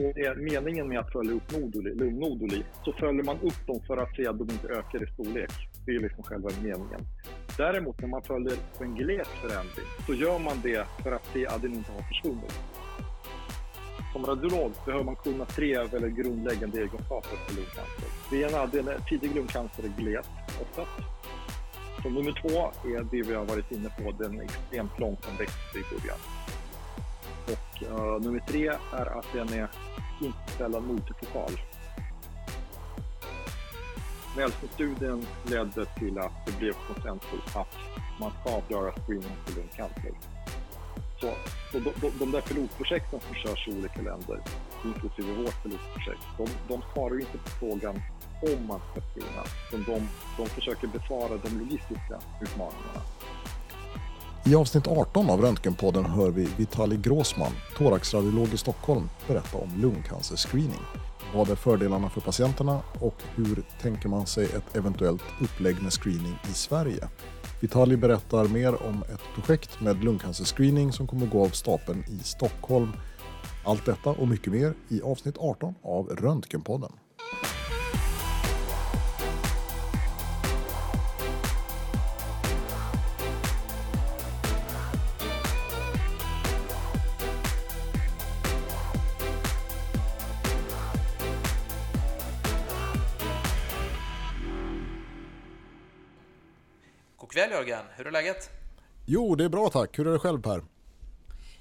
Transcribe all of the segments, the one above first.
så är meningen med att följa upp noduli, lungnoduli, så följer man upp dem för att se att de inte ökar i storlek. Det är liksom själva meningen. Däremot när man följer en gles förändring så gör man det för att se att den inte har försvunnit. Som radiolog behöver man kunna tre väldigt grundläggande egenskaper för lungcancer. Det ena är att tidig lungcancer är gles oftast. Som nummer två är det vi har varit inne på, den extremt långsamväxt i början. Och uh, nummer tre är att den är inte sällan multifokal. Nelson-studien ledde till att det blev konsensus att man ska göra screening på lungcancer. Så, så de, de, de där pilotprojekten som körs i olika länder, inklusive vårt pilotprojekt, de, de svarar inte på frågan om man ska screena, de, de försöker besvara de logistiska utmaningarna. I avsnitt 18 av Röntgenpodden hör vi Vitali Gråsman, thoraxradiolog i Stockholm, berätta om lungcancerscreening. Vad är fördelarna för patienterna och hur tänker man sig ett eventuellt upplägg med screening i Sverige? Vitali berättar mer om ett projekt med lungcancerscreening som kommer gå av stapeln i Stockholm. Allt detta och mycket mer i avsnitt 18 av Röntgenpodden. Kväll Jörgen, hur är läget? Jo, det är bra tack. Hur är det själv Per?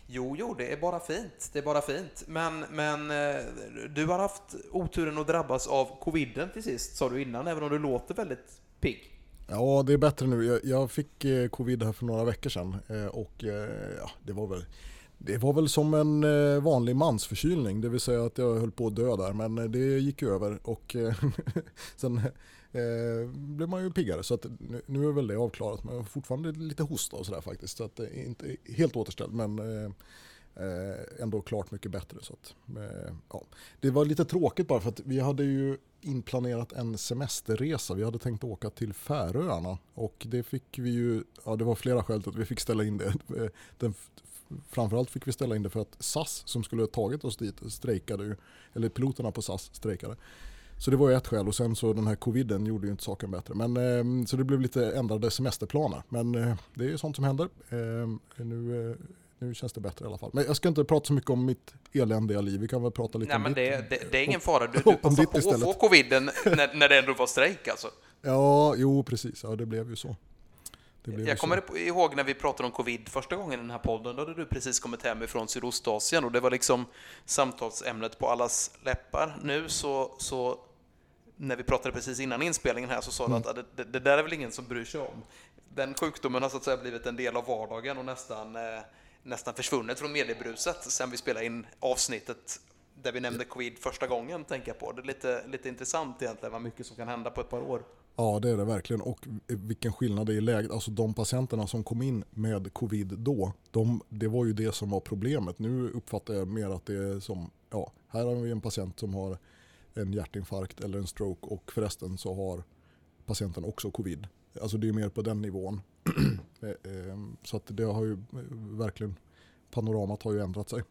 Jo, jo, det är bara fint. Det är bara fint. Men, men eh, du har haft oturen att drabbas av coviden till sist, sa du innan, även om du låter väldigt pigg. Ja, det är bättre nu. Jag, fick eh, covid här för några veckor sedan eh, och ja, det var väl det var väl som en eh, vanlig mansförkylning, det vill säga att jag höll på att dö där, men eh, det gick över och eh, sen eh, blev man ju piggare. Så att nu, är väl det avklarat. Men jag har fortfarande lite hosta och sådär faktiskt. Så att det är inte helt återställd men eh, ändå klart mycket bättre. Så att, eh, ja. Det var lite tråkigt bara för att vi hade ju inplanerat en semesterresa. Vi hade tänkt åka till Färöarna och det fick vi ju, ja det var flera skäl till att vi fick ställa in det. Den, framförallt fick vi ställa in det för att SAS som skulle ha tagit oss dit strejkade eller piloterna på SAS strejkade. Så det var ju ett skäl och sen så den här coviden gjorde ju inte saken bättre. Men, eh, så det blev lite ändrade semesterplaner. Men eh, det är ju sånt som händer. Eh, nu, nu känns det bättre i alla fall. Men jag ska inte prata så mycket om mitt eländiga liv. Vi kan väl prata lite Nej, om men ditt. Det, det, det är ingen fara. Du, du passade på att få coviden när, när det ändå var strejk alltså. Ja, jo precis. Ja, det blev ju så. Jag kommer så. ihåg när vi pratade om covid första gången i den här podden. Då hade du precis kommit hem ifrån Sydostasien och det var liksom samtalsämnet på allas läppar. Nu så, så när vi pratade precis innan inspelningen här så sa mm. du att det, det, det, där är väl ingen som bryr sig om. Den sjukdomen har så att säga blivit en del av vardagen och nästan, eh, nästan försvunnit från mediebruset sen vi spelade in avsnittet där vi nämnde covid första gången, tänker jag på. Det är lite, lite intressant egentligen vad mycket som kan hända på ett par år. Ja, det är det verkligen. Och vilken skillnad det är i läget. Alltså de patienterna som kom in med covid då, de, det var ju det som var problemet. Nu uppfattar jag mer att det är som, ja, här har vi en patient som har en hjärtinfarkt eller en stroke och förresten så har patienten också covid. Alltså det är mer på den nivån. Eh, ehm, så att det har ju verkligen, panoramat har ju ändrat sig.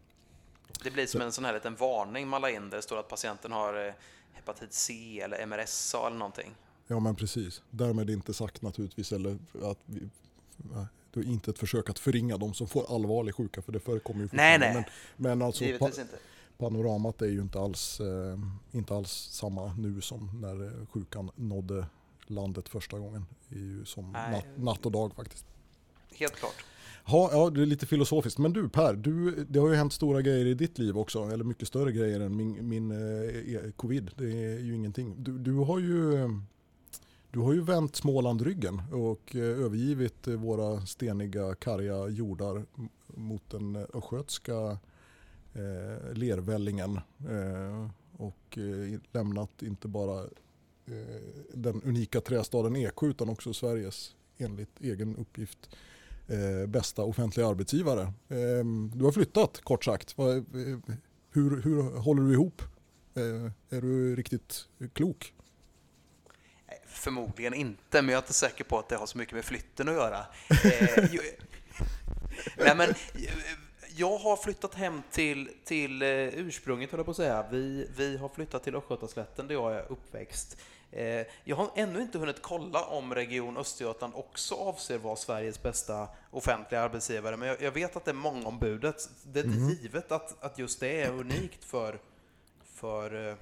Det blir som en sån här liten varning man la in där det står att patienten har eh, hepatit C eller MRSA eller någonting. Ja men precis. Därmed inte sagt naturligtvis eller att vi, det är inte ett försök att förringa de som får allvarlig sjuka för det förekommer ju Nej nej, men, men alltså, inte panoramat är ju inte alls, eh, inte alls samma nu som när sjukan nådde landet första gången. Det är ju som natt, natt, och dag faktiskt. Helt klart. Ha, ja, det är lite filosofiskt. Men du Per, du, det har ju hänt stora grejer i ditt liv också. Eller mycket större grejer än min, min eh, e, covid. Det är ju ingenting. Du, du, har ju, du har ju vänt Småland ryggen och eh, övergivit eh, våra steniga, karga jordar mot den eh, östgötska eh, lervällingen eh, och eh, lämnat inte bara eh, den unika trästaden Eksjö utan också Sveriges enligt egen uppgift eh, bästa offentliga arbetsgivare. Eh, du har flyttat kort sagt. Hur, hur håller du ihop? Är du riktigt klok? Förmodligen inte, men jag är inte säker på att det har så mycket med flytten att göra. Nej, men jag har flyttat hem till, till eh, ursprunget, höll jag på att säga. Vi, vi har flyttat till Östgötaslätten där jag är uppväxt. Eh, jag har ännu inte hunnit kolla om Region Östergötland också avser vara Sveriges bästa offentliga arbetsgivare, men jag, jag vet att det är många om budet. Det är mm. givet att, att just det är unikt för, för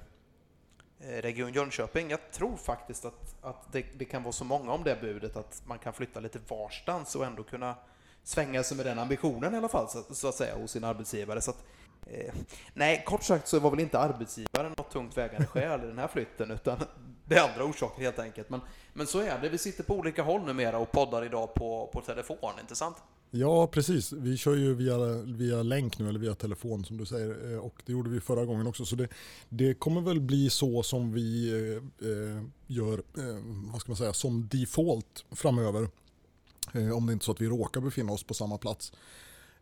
Eh, Region Jönköping. Jag tror faktiskt att, att det, det, kan vara så många om det budet att man kan flytta lite varstans och ändå kunna svänga sig med den ambitionen i alla fall, så, så att säga, hos sin arbetsgivare. Så att, eh, nej, kort sagt så var väl inte arbetsgivaren något tungt vägande skäl i den här flytten, utan det är andra orsaker helt enkelt. Men, men så är det, vi sitter på olika håll numera och poddar idag på, på telefon, inte sant? Ja, precis. Vi kör ju via, via länk nu, eller via telefon som du säger. Eh, och det gjorde vi förra gången också. Så det, det kommer väl bli så som vi eh, eh gör, eh, vad ska man säga, som default framöver. Eh, om det inte är så att vi råkar befinna oss på samma plats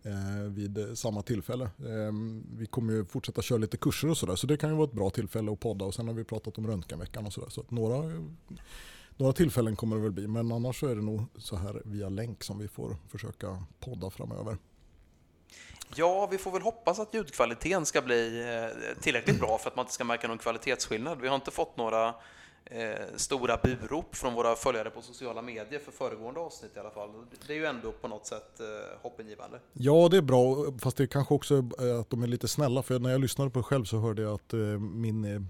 eh, vid samma tillfälle. Ehm, vi kommer ju fortsätta köra lite kurser och sådär. Så det kan ju vara ett bra tillfälle att podda. Och sen har vi pratat om röntgenveckan och sådär. Så att några några tillfällen kommer det väl bli, men annars så är det nog så här via länk som vi får försöka podda framöver. Ja, vi får väl hoppas att ljudkvaliteten ska bli eh, tillräckligt bra för att man inte ska märka någon kvalitetsskillnad. Vi har inte fått några eh, stora burop från våra följare på sociala medier för föregående avsnitt i alla fall. Det är ju ändå på något sätt eh, hoppingivande. Ja, det är bra, fast det kanske också är att de är lite snälla, för när jag lyssnade på det själv så hörde jag att eh, min eh,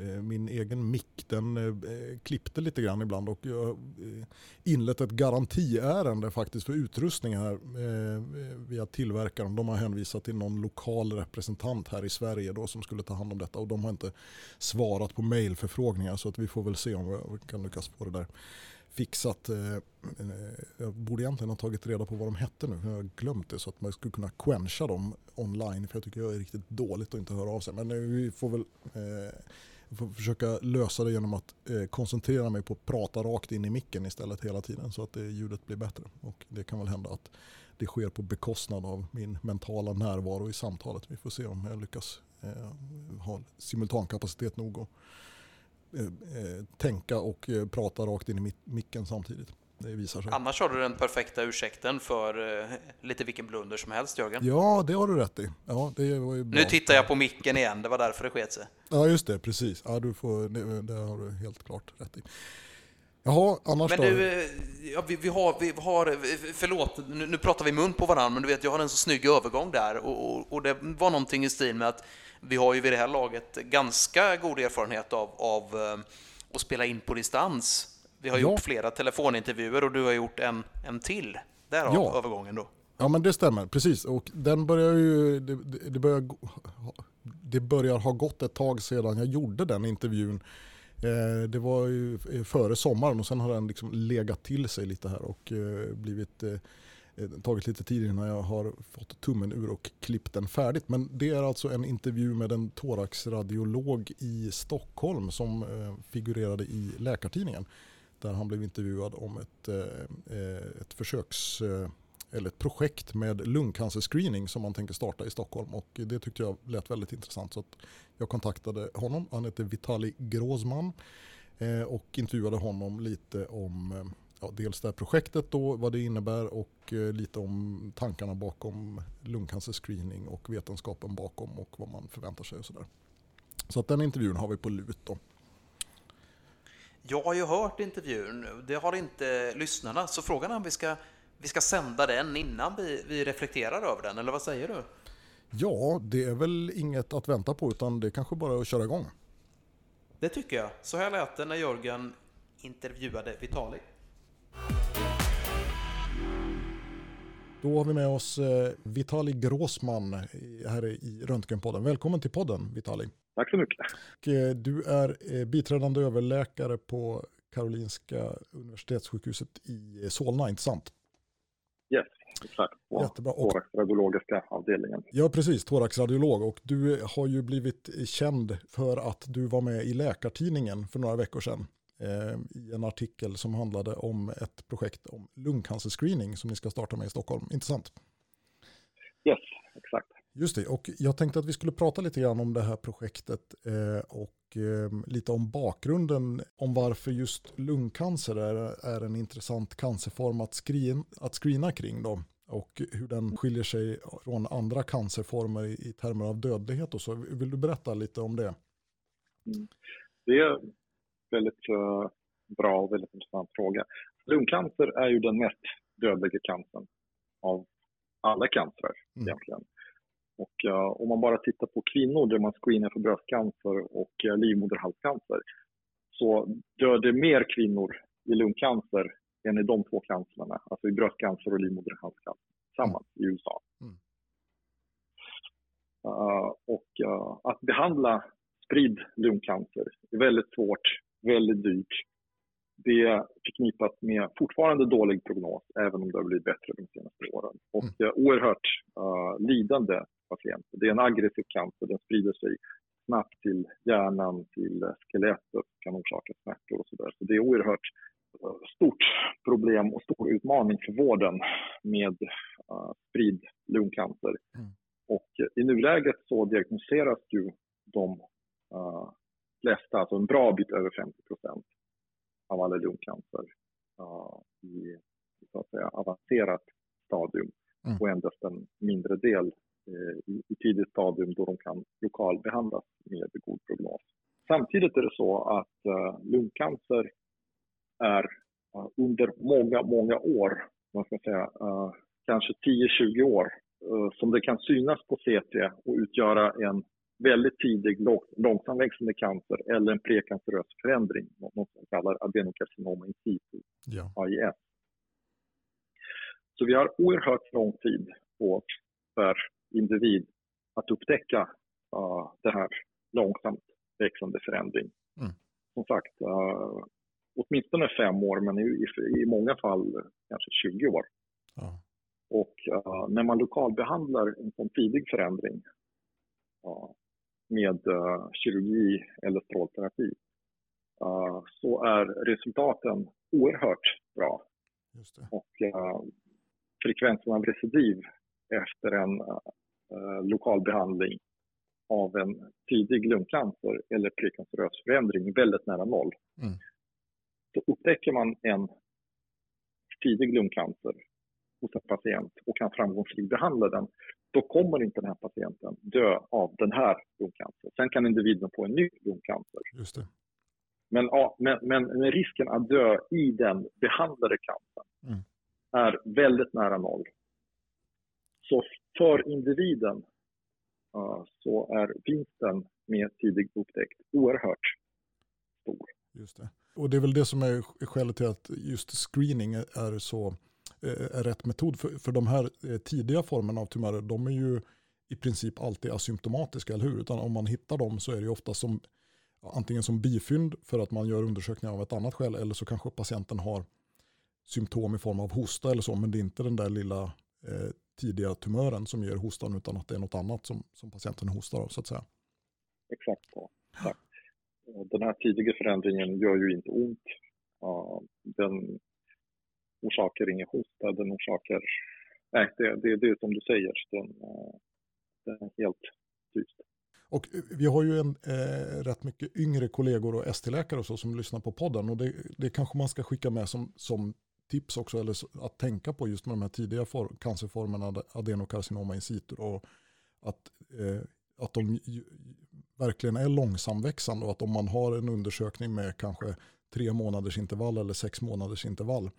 Eh, min egen mick den eh, eh, klippte lite grann ibland och jag inlett ett garantiärende faktiskt för utrustning här via tillverkaren. De har hänvisat till någon lokal representant här i Sverige då som skulle ta hand om detta och de har inte svarat på mejlförfrågningar så att vi får väl se om vi kan lyckas få det där fixat. Jag borde egentligen ha tagit reda på vad de hette nu. Jag har glömt det så att man skulle kunna quencha dem online. För jag tycker jag är riktigt dåligt att inte höra av sig. Men vi får väl försöka lösa det genom att eh, koncentrera mig på att prata rakt in i micken istället hela tiden så att det, ljudet blir bättre. Och det kan väl hända att det sker på bekostnad av min mentala närvaro i samtalet. Vi får se om jag lyckas eh, ha simultankapacitet nog att eh, eh tänka och eh, prata rakt in i micken samtidigt det visar sig. Annars har du den perfekta ursäkten för uh, lite vilken blunder som helst, Jörgen. Ja, det har du rätt i. Ja, det var ju bra. Nu tittar jag på micken igen, det var därför det sket sig. Ja, just det, precis. Ja, du får, det, det har du helt klart rätt i. Jaha, annars men du, eh, ja, vi, vi, har, vi har, förlåt, nu, nu pratar vi mun på varandra, men du vet, jag har en så snygg övergång där och, och, och, det var någonting i stil med att vi har ju vid det här laget ganska god erfarenhet av, av att spela in på distans vi har ja. gjort flera telefonintervjuer och du har gjort en, en till. Därav ja. övergången då. Ja men det stämmer, precis. Och den börjar ju, det, det, börjar, det börjar ha gått ett tag sedan jag gjorde den intervjun. Eh, det var ju före sommaren och sen har den liksom legat till sig lite här och eh, blivit eh, tagit lite tid innan jag har fått tummen ur och klippt den färdigt. Men det är alltså en intervju med en thoraxradiolog i Stockholm som figurerade i Läkartidningen där han blev intervjuad om ett, eh, eh, ett försöks eh, eller ett projekt med lungcancerscreening som man tänker starta i Stockholm. Och det tyckte jag lät väldigt intressant. Så jag kontaktade honom, han heter Vitali Grozman. Eh, och intervjuade honom lite om eh, ja, dels det här projektet då, vad det innebär och lite om tankarna bakom lungcancerscreening och vetenskapen bakom och vad man förväntar sig och sådär. Så att den intervjun har vi på lut då. Jag har ju hört intervjun, det har inte lyssnarna, så frågan är om vi ska, vi ska sända den innan vi, vi reflekterar över den, eller vad säger du? Ja, det är väl inget att vänta på, utan det är kanske bara att köra igång. Det tycker jag. Så här lät det när Jörgen intervjuade Vitali. Då har vi med oss eh, Vitali Gråsman här i Röntgenpodden. Välkommen till podden Vitali. Tack så mycket. Eh, du är eh, biträdande överläkare på Karolinska Universitetssjukhuset i Solna, inte sant? Yes, exakt. På Jättebra. thoraxradiologiska avdelningen. Ja, precis. Thoraxradiolog. Och du har ju blivit känd för att du var med i Läkartidningen för några veckor sedan eh, i en artikel som handlade om ett projekt om lungcancerscreening som ni ska starta med i Stockholm. Intressant. Yes, exakt. Just det, och jag tänkte att vi skulle prata lite grann om det här projektet eh, och eh, lite om bakgrunden om varför just lungcancer är, är en intressant cancerform att, screen, att screena kring. Då. och hur den skiljer sig från andra cancerformer i, i termer av dödlighet och så. Vill du berätta lite om det? Mm. Det är en väldigt uh, bra och väldigt intressant fråga. Lungcancer är ju den mest dödliga cancern av alla cancrar mm. egentligen. Och uh, om man bara tittar på kvinnor där man screenar för bröstcancer och uh, livmoderhalscancer så dör det mer kvinnor i lungcancer än i de två cancerna, alltså i bröstcancer och livmoderhalscancer tillsammans mm. i USA. Mm. Uh, och uh, att behandla spridd lungcancer är väldigt svårt, väldigt dyrt. Det är förknippat med fortfarande dålig prognos, även om det har blivit bättre de senaste åren. Och mm. oerhört uh, lidande patienter. Det är en aggressiv cancer, den sprider sig snabbt till hjärnan, till skelettet, kan orsaka smärtor och sådär. Så det är oerhört stort problem och stor utmaning för vården med uh, spridd lungcancer. Mm. Och i nuläget så diagnoseras ju de uh, flesta, alltså en bra bit över 50 procent av alla lungcancer uh, i så att säga, avancerat stadium mm. och endast en mindre del i, i tidigt stadium då de kan lokalbehandlas med god prognos. Samtidigt är det så att uh, lungcancer är uh, under många, många år, man ska säga, uh, kanske 10-20 år, som det kan synas på CT och utgöra en väldigt tidig långsamväxande cancer eller en prekancerös förändring, något som kallar adenokarcinoma in situ, ja. AIS. Så vi har oerhört lång tid på per individ att upptäcka uh, det här långsamt växande förändring. Mm. Som sagt, uh, åtminstone fem år, men i, i, i många fall kanske 20 år. Ja. Och uh, när man lokalbehandlar en sån tidig förändring uh, med uh, kirurgi eller strålterapi så är resultaten oerhört bra. Och frekvensen av recidiv efter en lokalbehandling av en tidig lungcancer eller precancerös förändring väldigt nära noll. Mm. Så upptäcker man en tidig lungcancer hos en patient och kan framgångsrikt behandla den, då kommer inte den här patienten dö av den här lungcancern. Sen kan individen få en ny lungcancer. Just det. Men, ja, men, men, risken att dö i den behandlade cancern mm. är väldigt nära noll. Så för individen uh, så är vinsten med tidig upptäckt oerhört stor. Just det. Och det är väl det som är skälet till att just screening är så eh, är rätt metod. För, för de här eh, tidiga formerna av tumörer, de är ju i princip alltid asymptomatiska, eller hur? Utan om man hittar dem så är det ofta som antingen som bifynd för att man gör undersökningar av ett annat skäl eller så kanske patienten har symptom i form av hosta eller så, men det är inte den där lilla eh, tidiga tumören som ger hostan utan att det är något annat som, som patienten hostar av så att säga. Exakt så. Exakt. Den här tidiga förändringen gör ju inte ont. Den orsakar ingen hosta, den orsakar... Nej, det, det, det är som du säger, den, den är helt tyst. Och vi har ju en, eh, rätt mycket yngre kollegor och ST-läkare och så som lyssnar på podden och det, det kanske man ska skicka med som, som tips också eller att tänka på just med de här tidiga for, cancerformerna adenokarcinoma in situ och att, eh, att de verkligen är långsamväxande och att om man har en undersökning med kanske tre månaders intervall eller sex månaders intervall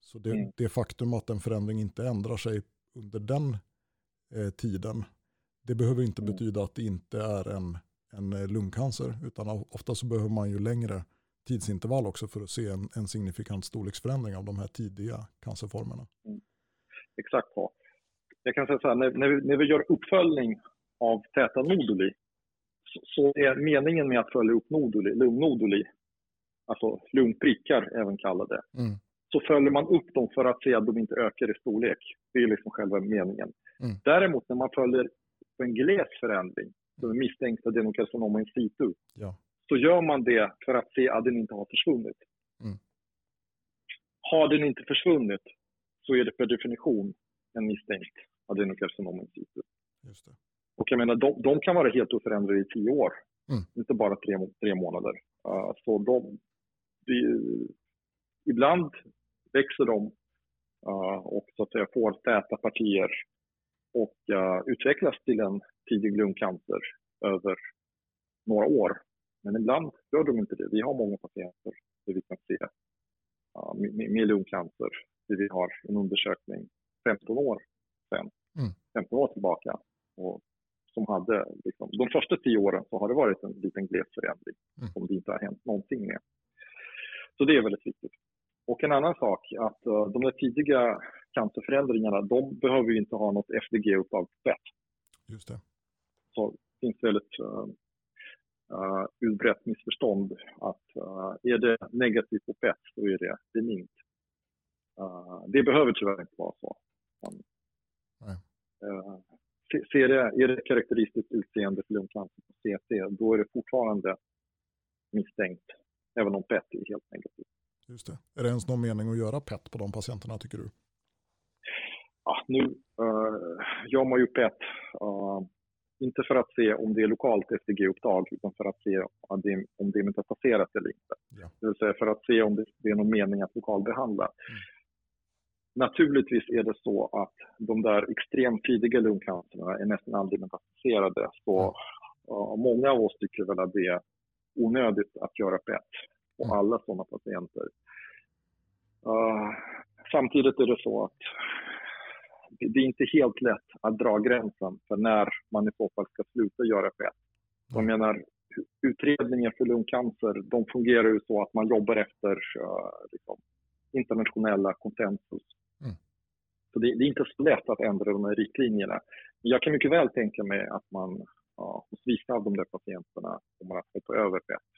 så det, mm. det faktum att en förändring inte ändrar sig under den eh, tiden det behöver inte mm. betyda att det inte är en, en eh, lungcancer utan ofta så behöver man ju längre tidsintervall också för att se en, en signifikant storleksförändring av de här tidiga cancerformerna. Mm. Exakt så. Jag kan säga så här, när, när, vi, när vi gör uppföljning av täta noduli så är meningen med att följa upp noduli, lungnoduli, alltså lungprickar även kallade, mm. så följer man upp dem för att se att de inte ökar i storlek. Det är liksom själva meningen. Mm. Däremot när man följer en gles förändring, som är misstänkt adenokarcinoma in situ, ja. Så gör man det för att se att den inte har försvunnit. Mm. Har den inte försvunnit så är det per definition en misstänkt adenokarcinoma in situ. Just det. Och jag menar, de, de kan vara helt oförändrade i tio år, mm. inte bara tre, tre månader. Uh, så de, de, ibland växer de och så att säga får täta partier och utvecklas till en tidig lungcancer över några år. Men ibland gör de inte det. Vi har många patienter där vi kan se med lungcancer, där vi har en undersökning 15 år sedan, mm. 15 år tillbaka. Och som hade, liksom, de första tio åren så har det varit en liten glesförändring mm. som det inte har hänt någonting med. Så det är väldigt viktigt. Och en annan sak, att uh, de där tidiga cancerförändringarna, de behöver ju inte ha något FDG-upptag. Just det. Så det finns väldigt uh, uh, utbrett missförstånd att uh, är det negativt på PET så är det benint. Uh, det behöver tyvärr inte vara så. Nej. Uh, ser det, är det karaktäristiskt utseende för lungcancer på CT, då är det fortfarande misstänkt, även om PET är helt negativt. Just det. Är det ens någon mening att göra PET på de patienterna, tycker du? Ja, nu uh, gör man ju PET, inte för att se om det är lokalt FDG-upptag, utan för att se om det, om det är metastaserat eller inte. Ja. Det vill säga för att se om det, det är någon mening att lokalbehandla. Mm. Naturligtvis är det så att de där extremt tidiga lungcancerna är nästan aldrig metastaserade. Så uh, många av oss tycker väl att det är onödigt att göra PET på mm. alla sådana patienter. Uh, samtidigt är det så att det är inte helt lätt att dra gränsen för när man i så fall ska sluta göra PET. Jag menar, utredningen för lungcancer, de fungerar ju så att man jobbar efter uh, liksom, internationella konsensus. Mm. Så det, det, är inte så lätt att ändra de här riktlinjerna. Jag kan mycket väl tänka mig att man ja, hos vissa av de där patienterna kommer att hoppa över PET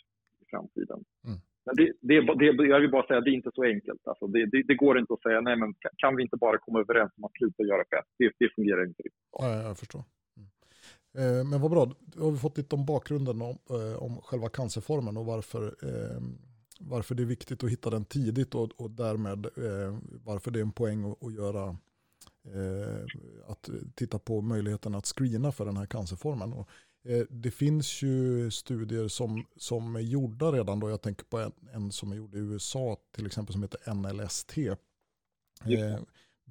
i framtiden. Mm. Men det, det, det, jag vill bara säga, det är inte så enkelt. Alltså det, det, det, går inte att säga, nej men kan vi inte bara komma överens om att sluta göra fett? Det, det fungerar inte riktigt. Ja, jag förstår. Mm. Eh, men vad bra, då har vi fått lite om bakgrunden om, eh, om själva cancerformen och varför, eh, varför det är viktigt att hitta den tidigt och, och därmed eh, varför det är en poäng att, att göra eh, att titta på möjligheten att screena för den här cancerformen. Och det finns ju studier som, som är gjorda redan då. Jag tänker på en, en som är gjord i USA till exempel som heter NLST. Eh,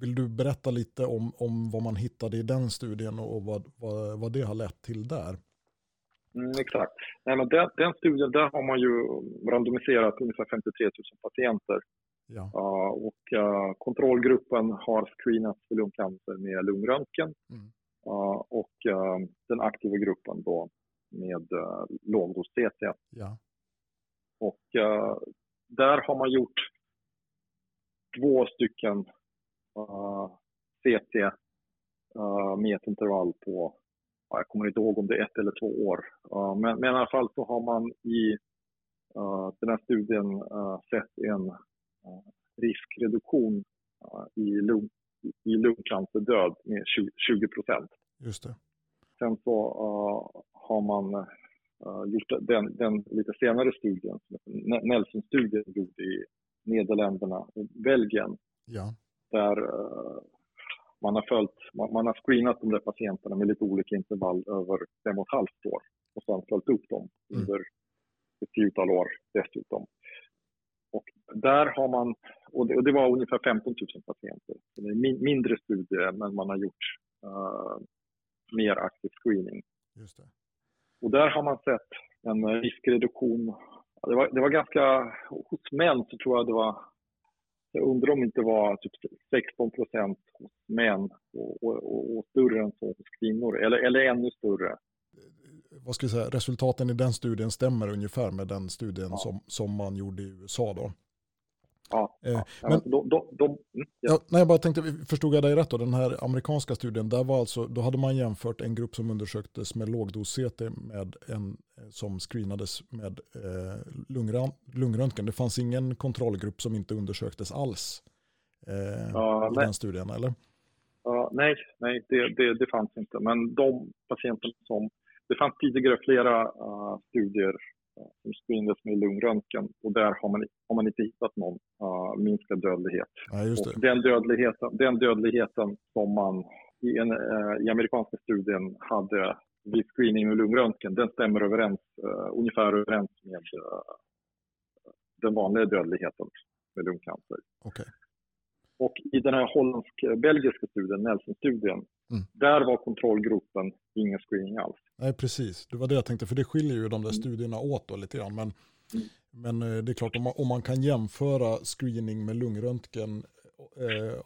vill du berätta lite om, om vad man hittade i den studien och vad, vad, vad det har lett till där? Mm, exakt. Nej, men den, den, studien, där har man ju randomiserat ungefär 53 000 patienter. Ja. Uh, och uh, kontrollgruppen har screenats för lungcancer med lungröntgen. Mm. Eh, och eh, den aktiva gruppen då med uh, lågdos CT. Ja. Och där har man gjort två stycken CT med ett intervall på, jag kommer inte ihåg om det är ett eller två år. men, men i alla fall så har man i den här studien sett en riskreduktion i i lungcancerdöd med 20 procent. Just det. Sen så uh, har man uh, gjort den, den, lite senare studien, Nelson-studien gjord i Nederländerna och Belgien. Ja. Där uh, man har följt, man, man, har screenat de där patienterna med lite olika intervall över fem och ett halvt år och sen följt upp dem mm. under ett tiotal år dessutom. Och där har man, och det, och det var ungefär 15 000 patienter. Det är min, mindre studie, men man har gjort uh, mer aktiv screening. Just det. Och där har man sett en riskreduktion. Det var, det var ganska, hos män så tror jag det var, jag undrar om det inte var typ 16 procent hos män och, och, och, större än så hos kvinnor, eller, eller ännu större vad ska jag säga, resultaten i den studien stämmer ungefär med den studien ja. som, som man gjorde i USA då. Ja, men, de, de, de, ja. nej, jag bara tänkte, förstod jag dig rätt då, den här amerikanska studien, där var alltså, då hade man jämfört en grupp som undersöktes med lågdos-CT med en eh, som screenades med eh, lungröntgen. Det fanns ingen kontrollgrupp som inte undersöktes alls eh, ja, i nej. den studien, eller? Ja, nej, nej det, det, det fanns inte. Men de patienter som... Det fanns tidigare flera uh, studier som screenades med lungröntgen och där har man, har man inte hittat någon uh, minskad dödlighet. Ja, den, dödligheten, den dödligheten som man i, en, uh, i amerikanska studien hade vid screening med lungröntgen, den stämmer överens, uh, ungefär överens med den vanliga dödligheten med lungcancer. Okay. Och i den här holländsk-belgiska studien, Nelson-studien, mm. där var kontrollgruppen ingen screening alls. Nej, precis. Det var det jag tänkte, för det skiljer ju de där mm. studierna åt då lite grann. Men, mm. men eh, det är klart, om man, om man kan jämföra screening med lungröntgen eh,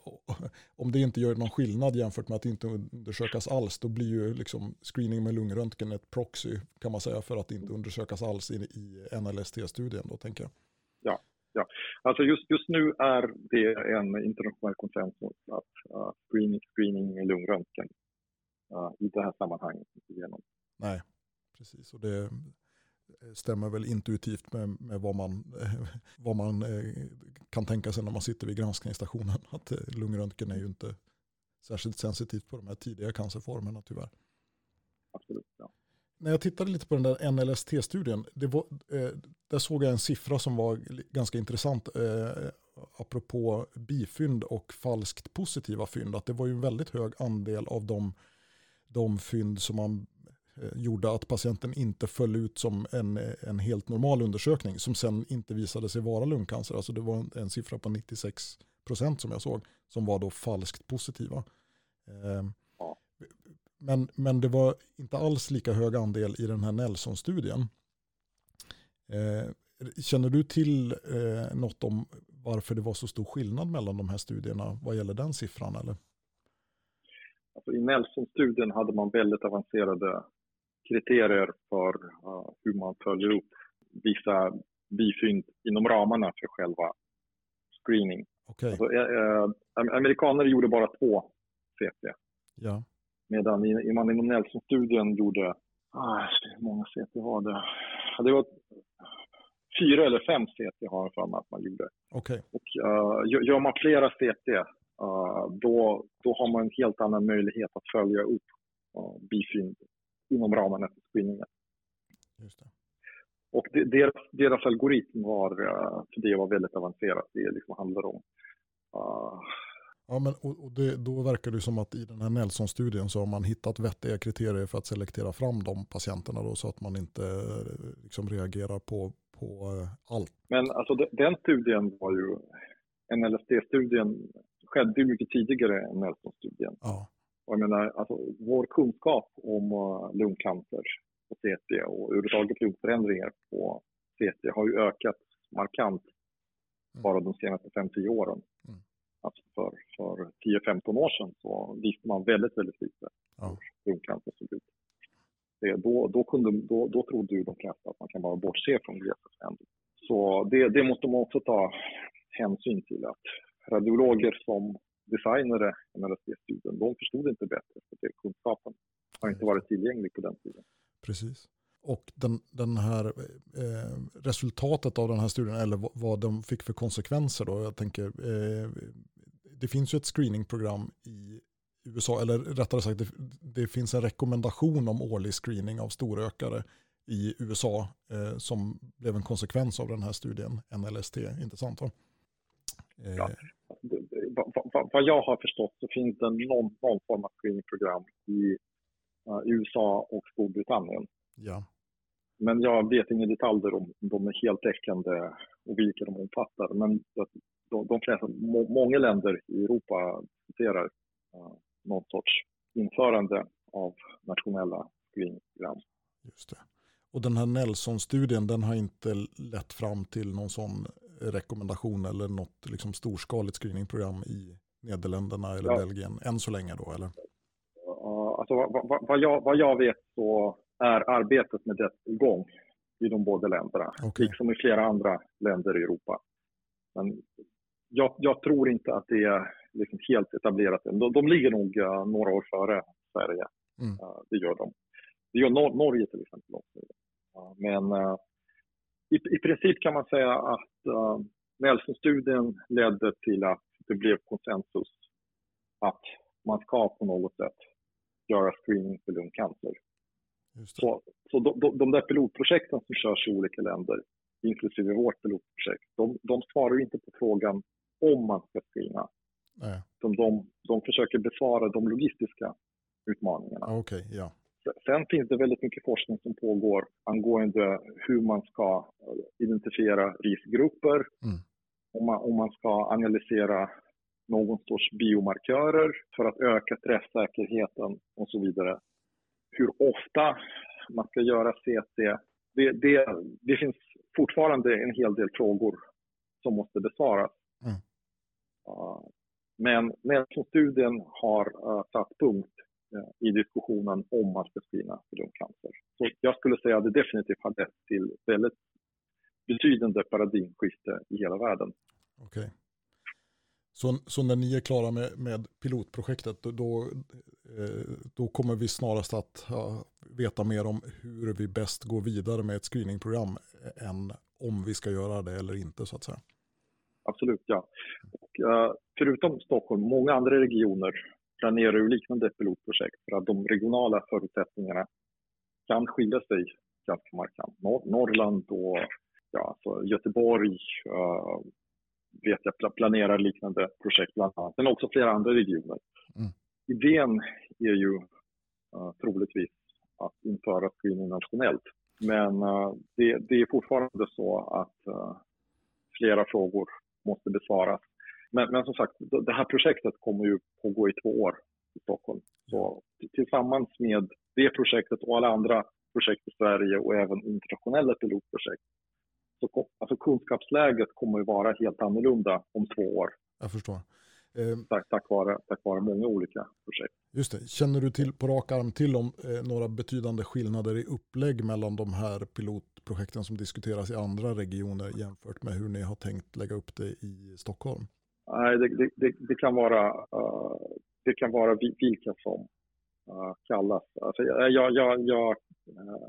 om det inte gör någon skillnad jämfört med att inte undersökas alls, då blir ju liksom screening med lungröntgen ett proxy kan man säga för att inte undersökas alls i, i NLST-studien då tänker jag. Ja, alltså just, just nu är det en internationell konsensus att uh, screening, screening med lungröntgen uh, i det här sammanhanget inte. Nej, precis. Och det, stämmer väl intuitivt med, med vad man, vad man eh, kan tänka sig när man sitter vid granskningsstationen. Att eh, lungröntgen är ju inte särskilt sensitivt på de här tidiga cancerformerna tyvärr. Absolut, ja. När jag tittade lite på den där NLST-studien, eh, där såg jag en siffra som var ganska intressant eh, apropå bifynd och falskt positiva fynd. Att det var ju en väldigt hög andel av de, de fynd som man Eh, gjorde att patienten inte föll ut som en, en helt normal undersökning som sen inte visade sig vara lungcancer. Alltså det var en, en siffra på 96 procent som jag såg som var då falskt positiva. Eh, men, men det var inte alls lika hög andel i den här Nelson-studien. Eh, känner du till något om varför det var så stor skillnad mellan de här studierna vad gäller den siffran? Eller? Alltså I Nelson-studien hade man väldigt avancerade kriterier för uh, hur man följer upp vissa bifynd inom ramarna för själva screening. Okay. Alltså, uh, amerikaner gjorde bara två CT. Ja. Medan man inom Nelson-studien gjorde, ah, hur många CT var det? Det var fyra eller fem CT har jag för mig att man gjorde. Okay. Och uh, gör man flera CT, uh, då, då har man en helt annan möjlighet att följa upp uh, bifynd inom ramarna för screeningen. Just det. Och deras, deras algoritm var, eh, för det var väldigt avancerat. Det liksom handlar om uh, Ja, men och, och det, då verkar det som att i den här Nelson-studien så har man hittat vettiga kriterier för att selektera fram de patienterna då, så att man inte eh, liksom reagerar på, på allt. Men alltså den studien var ju, NLSD-studien skedde ju mycket tidigare än Nelson-studien. Ja. Och jag menar, alltså, vår kunskap om uh, lungcancer på CT och överhuvudtaget lungförändringar på CT har ju ökat markant mm. bara de senaste 5-10 åren. Mm. Alltså för, för 10-15 år sedan så visste man väldigt, väldigt lite ja. hur lungcancer såg ut. Det, då, då, kunde, då, då trodde ju de flesta att man kan bara bortse från glesbygdsförändring. Så det, det måste man också ta hänsyn till att radiologer som designade NLSD-studien, de förstod inte bättre för det kunskapen har inte varit tillgänglig på den tiden. Precis. Och den, den här eh, resultatet av den här studien, eller vad de fick för konsekvenser då, jag tänker, eh, det finns ju ett screeningprogram i USA, eller rättare sagt, det, det, finns en rekommendation om årlig screening av storökare i USA eh, som blev en konsekvens av den här studien, NLST, intressant va? Eh, ja, vad jag har förstått så finns det någon, någon form av screeningprogram i uh, USA och Storbritannien. Ja. Men jag vet inga detaljer om de är heltäckande och vilka de omfattar. Men de, de flesta, må, många länder i Europa diskuterar uh, någon sorts införande av nationella screeningprogram. Just det. Och den här Nelson-studien, den har inte lett fram till någon sån rekommendation eller något liksom storskaligt screeningprogram i Nederländerna eller ja. Belgien än så länge då eller? Alltså, vad, vad, vad, jag, vad jag vet så är arbetet med det igång i de båda länderna, okay. liksom i flera andra länder i Europa. Men jag, jag tror inte att det är liksom helt etablerat De, de ligger nog uh, några år före Sverige. Mm. Uh, det gör de. Det gör Nor Norge till exempel också. Uh, men i, i princip kan man säga att uh, Nelson-studien ledde till att det blev konsensus att man ska på något sätt göra screening för lungcancer. Så, så de, de, de, där pilotprojekten som körs i olika länder, inklusive vårt pilotprojekt, de, de svarar inte på frågan om man ska screena. Nej. De, de, de försöker besvara de logistiska utmaningarna. Okay, ja. Sen finns det väldigt mycket forskning som pågår angående hur man ska identifiera riskgrupper, mm. om, man, om man ska analysera någon sorts biomarkörer för att öka träffsäkerheten och så vidare. Hur ofta man ska göra CT, det, det, det finns fortfarande en hel del frågor som måste besvaras. Mm. Uh, men Nelson-studien har uh, satt punkt uh, i diskussionen om man ska screena för lungcancer. Så jag skulle säga att det definitivt har lett till väldigt betydande paradigmskifte i hela världen. Okay. Så, så, när ni är klara med, med pilotprojektet, då, eh, då kommer vi snarast att ja, veta mer om hur vi bäst går vidare med ett screeningprogram än om vi ska göra det eller inte så att säga. Absolut, ja. Och, uh, förutom Stockholm, många andra regioner planerar ju liknande pilotprojekt för att de regionala förutsättningarna kan skilja sig ganska markant. Nor Norrland och ja, alltså Göteborg uh, vet jag planerar liknande projekt bland annat, men också flera andra regioner. Mm. Idén är ju uh, troligtvis att införa screening nationellt. Men uh, det, det, är fortfarande så att uh, flera frågor måste besvaras. Men, men, som sagt, det här projektet kommer ju pågå i två år i Stockholm. Så tillsammans med det projektet och alla andra projekt i Sverige och även internationella pilotprojekt så alltså kunskapsläget kommer att vara helt annorlunda om två år. Jag förstår. Eh, tack, tack, vare, tack vare många olika projekt. Just det. Känner du till på rak arm till om eh, några betydande skillnader i upplägg mellan de här pilotprojekten som diskuteras i andra regioner jämfört med hur ni har tänkt lägga upp det i Stockholm? Nej, det, det, det, det kan, vara, uh, det kan vara vilka som uh, kallas. Alltså, jag, jag, jag uh,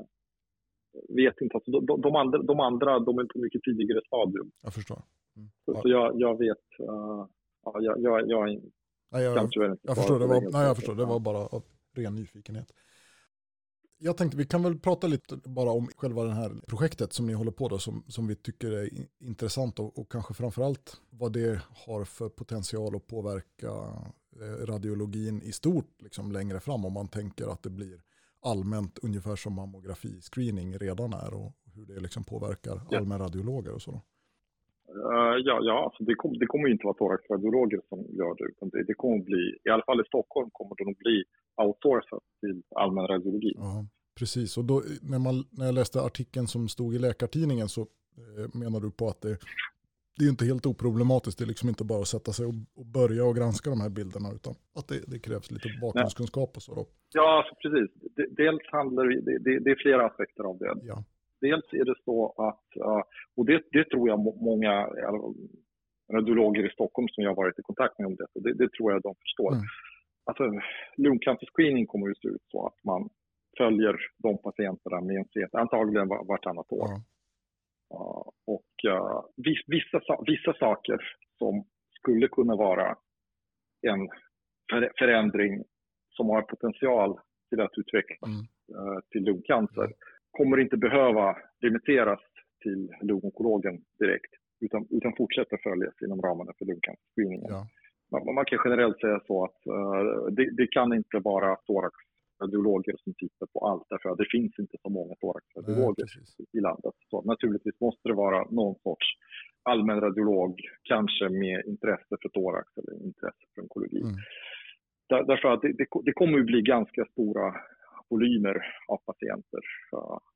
vet inte. Alltså, de, de, andra, de andra de är på mycket tidigare stadium. Jag förstår. Mm. Så, så jag, jag, vet, uh, ja, jag, jag, jag, nej, jag, tyvärr inte jag förstår, det var, nej, jag förstår, det var bara av ren nyfikenhet. Jag tänkte vi kan väl prata lite bara om själva det här projektet som ni håller på då som, som vi tycker är intressant och, och kanske framförallt vad det har för potential att påverka eh, radiologin i stort liksom längre fram om man tänker att det blir allmänt ungefär som mammografiscreening redan är och hur det liksom påverkar ja. allmänradiologer och så? Uh, ja, ja alltså det, kom, det kommer inte vara thoraxradiologer som gör det, utan det, det kommer bli, i alla fall i Stockholm kommer det nog bli outsourcat till allmänradiologi. Ja, precis, och då, när, man, när jag läste artikeln som stod i Läkartidningen så eh, menar du på att det det är inte helt oproblematiskt. Det är liksom inte bara att sätta sig och, och börja och granska de här bilderna utan att det, det krävs lite bakgrundskunskap och så. Då. Ja, alltså, precis. Dels handlar det, det, det, är flera aspekter av det. Ja. Dels är det så att, och det, det tror jag många radiologer i Stockholm som jag har varit i kontakt med om det, det, det tror jag de förstår. Mm. Alltså, lungcancerscreening kommer ju se ut så att man följer de patienterna med en CT, antagligen vartannat år. Ja. Och uh, vissa, vissa saker som skulle kunna vara en förändring som har potential till att utvecklas mm. uh, till lungcancer kommer inte behöva remitteras till lungonkologen direkt utan, utan fortsätter följas inom ramarna för lungcancerscreeningen. Ja. Man, man, kan generellt säga så att uh, det, det, kan inte vara thorax radiologer som tittar på allt därför att det finns inte så många thoraxradiologer i landet. Så naturligtvis måste det vara någon sorts allmän radiolog, kanske med intresse för thorax eller intresse för onkologi. Mm. Där, därför att det, det, det kommer att bli ganska stora volymer av patienter,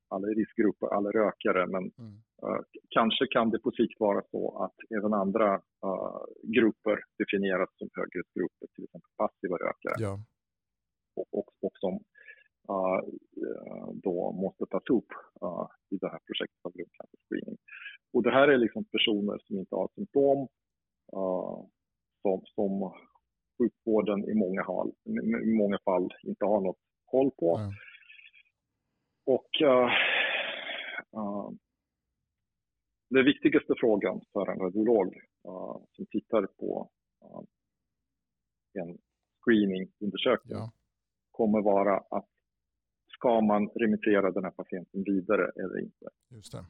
alla i riskgrupper, alla rökare, men mm. uh, kanske kan det på sikt vara så att även andra uh, grupper definieras som högriskgrupper, till exempel passiva rökare. Ja och, och som uh, då måste tas upp uh, i det här projektet av lungcancerscreening. Och det här är liksom personer som inte har symptom, uh, som, som sjukvården i många, fall, i många fall inte har något koll på. Mm. Och den viktigaste frågan för en radiolog som tittar på en screeningundersökning ja kommer vara att ska man remittera den här patienten vidare eller inte. Just det.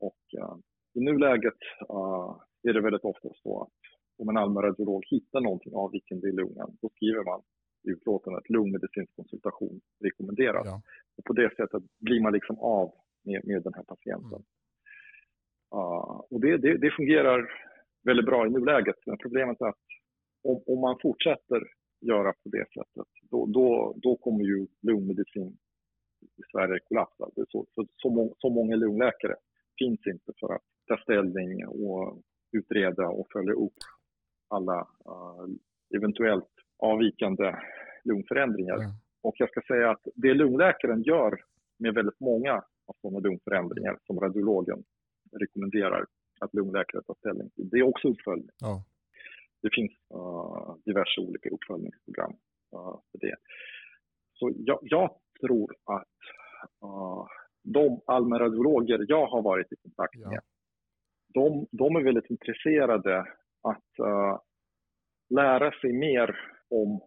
Och uh, i nuläget uh, är det väldigt ofta så att om en allmän radiolog hittar någonting avvikande i lungan, då skriver man i utlåtandet lungmedicinsk konsultation rekommenderas. Ja. Och på det sättet blir man liksom av med, med den här patienten. Mm. Uh, och det, det, det, fungerar väldigt bra i nuläget. Men problemet är att om, om man fortsätter göra på det sättet, då, då, då kommer ju lungmedicin i Sverige kollapsa. Så, så, så, må, så många lungläkare finns inte för att ta ställning och utreda och följa upp alla uh, eventuellt avvikande lungförändringar. Mm. Och jag ska säga att det lungläkaren gör med väldigt många av sådana lungförändringar som radiologen rekommenderar att lungläkare tar ställning till, det är också uppföljning. Ja. Det finns uh, diverse olika uppföljningsprogram uh, för det. Så jag, jag tror att uh, de allmänradiologer jag har varit i kontakt med, ja. de, de är väldigt intresserade att lära sig mer om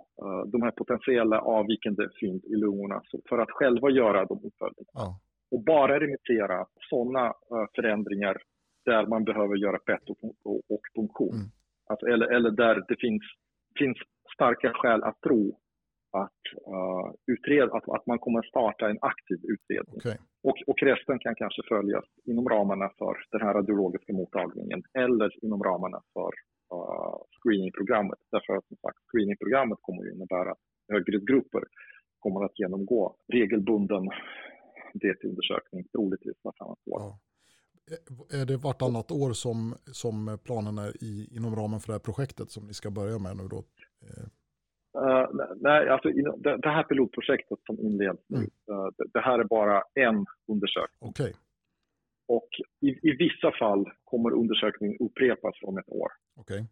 de här potentiella avvikande fynd i lungorna för att själva göra de uppföljningarna. Ja. Och bara remittera sådana förändringar där man behöver göra PET och, och, och punktion. Mm. Alltså, eller, eller där det finns, finns starka skäl att tro att, uh, utreda, att, att man kommer starta en aktiv utredning. Okay. Och, och resten kan kanske följas inom ramarna för den här radiologiska mottagningen eller inom ramarna för uh, screeningprogrammet. Därför att som sagt, screeningprogrammet kommer att innebära att högriskgrupper kommer att genomgå regelbunden DT-undersökning troligtvis vartannat år. Ja. Är det vartannat år som, som planen är i, inom ramen för det här projektet som ni ska börja med nu då? Uh, nej, alltså det, det här pilotprojektet som inleds nu, mm. uh, det, det, här är bara en undersökning. Okay. Och i, i vissa fall kommer undersökningen upprepas om ett år. Okej. Okay.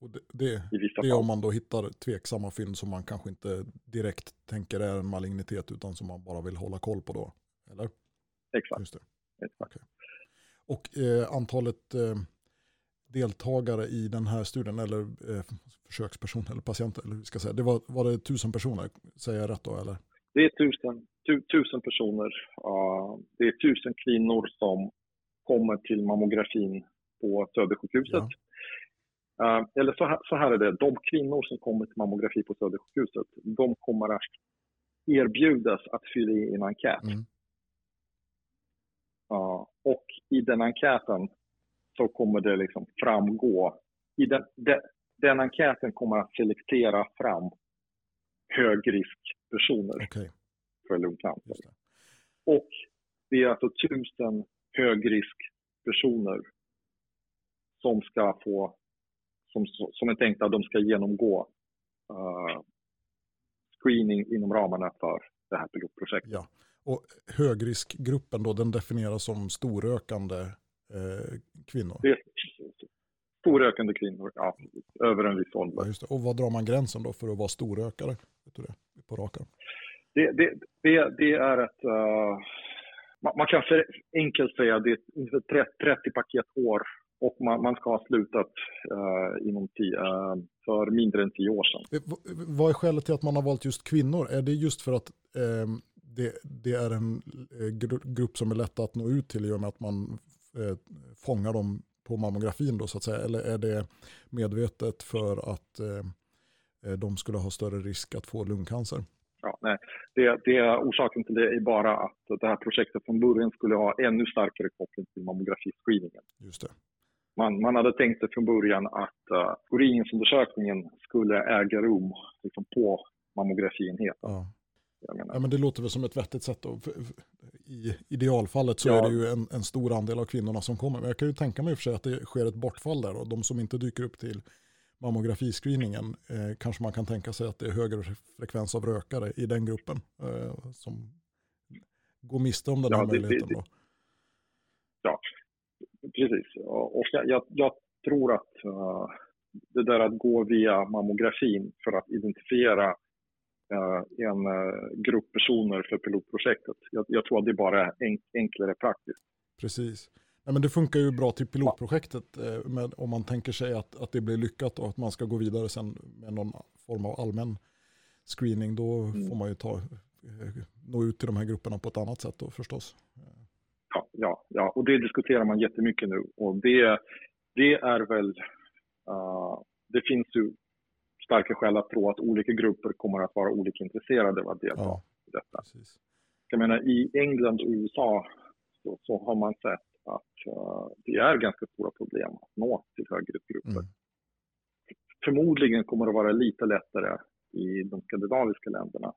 Och det, det, det är om man då hittar tveksamma fynd som man kanske inte direkt tänker är en malignitet utan som man bara vill hålla koll på då, eller? Exakt. Just det. Exakt. Okay. Och eh, antalet eh, deltagare i den här studien, eller eh, försökspersoner eller patienter, eller hur ska säga, det var, var det tusen personer, säger jag rätt då eller? Det är tusen, tu, tusen personer. Uh, det är tusen kvinnor som kommer till mammografin på Södersjukhuset. Ja. Uh, eller så här, så här är det, de kvinnor som kommer till mammografi på Södersjukhuset, de kommer att erbjudas att fylla i en enkät. Mm. Uh, och i den enkäten så kommer det liksom framgå, i den, de, den enkäten kommer att selektera fram högriskpersoner okay. för lungcancer. Och det är alltså tusen högriskpersoner som ska få, som, som är tänkt att de ska genomgå uh, screening inom ramarna för det här pilotprojektet. Ja. Och högriskgruppen då, den definieras som storökande eh, kvinnor? Det, storökande kvinnor, ja, över en viss ålder. Ja, och vad drar man gränsen då för att vara storökare? Vet du det, på raken? Det, det, det, det är ett, uh, man, man, kan för enkelt säga att det är 30, 30 paket år och man, man ska ha slutat uh, inom tio, uh, för mindre än tio år sedan. Vad är skälet till att man har valt just kvinnor? Är det just för att um, det, det, är en grupp som är lätt att nå ut till i och med att man eh, fångar dem på mammografin då så att säga? Eller är det medvetet för att eh, eh, de skulle ha större risk att få lungcancer? Ja, nej. Det, det, orsaken till det är bara att det här projektet från början skulle ha ännu starkare koppling till mammografiscreeningen. Just det. Man, man hade tänkt sig från början att uh, screeningsundersökningen skulle äga rum liksom, på mammografienheten. Ja. Ja, men det låter väl som ett vettigt sätt. Då. I idealfallet så ja. är det ju en, en, stor andel av kvinnorna som kommer. Men jag kan ju tänka mig för sig att det sker ett bortfall där. Och de som inte dyker upp till mammografiscreeningen eh, kanske man kan tänka sig att det är högre frekvens av rökare i den gruppen eh, som går miste om den här ja, möjligheten. Det, det, ja, precis. Och jag, jag tror att uh, det där att gå via mammografin för att identifiera en eh, grupp personer för pilotprojektet. Jag, jag tror att det bara är enklare praktiskt. Precis. Ja, men det funkar ju bra till pilotprojektet eh, med, om man tänker sig att, att det blir lyckat och att man ska gå vidare sen med någon form av allmän screening. Då mm. får man ju ta, nå ut till de här grupperna på ett annat sätt då förstås. Ja, ja, ja. och det diskuterar man jättemycket nu. Och det, det är väl, uh, det finns ju starka skäl att tro att olika grupper kommer att vara olika intresserade av att delta ja, i detta. Precis. Jag menar, I England och USA så, så, har man sett att uh, det är ganska stora problem att nå till högriskgrupper. Mm. Förmodligen kommer det vara lite lättare i de skandinaviska länderna.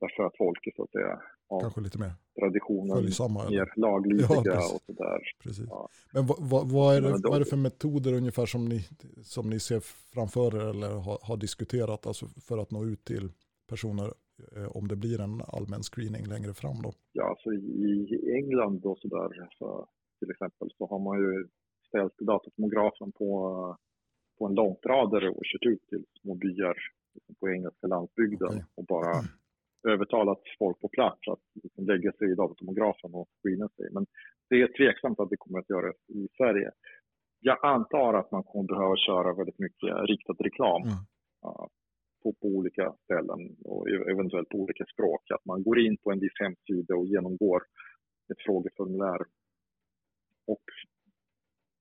Därför att folk är så att säga av Kanske lite mer traditionen, följsamma, mer laglydiga ja, och sådär. Ja. Men vad, vad, vad, är det, vad är det för metoder ungefär som ni, som ni ser framför er eller har, har diskuterat alltså för att nå ut till personer eh, om det blir en allmän screening längre fram då? Ja, alltså i England då så där, så, till exempel så har man ju ställt datatomografen på, på en långtradare och kört ut till små byar på engelska landsbygden okay. och bara mm. Övertalat folk på plats att liksom lägga sig i datatomografen och screena sig. Men det är tveksamt att det kommer att göras i Sverige. Jag antar att man kommer behöva köra väldigt mycket riktad reklam. Mm på, på olika ställen och eventuellt på olika språk. Att man går in på en viss hemsida och genomgår ett frågeformulär och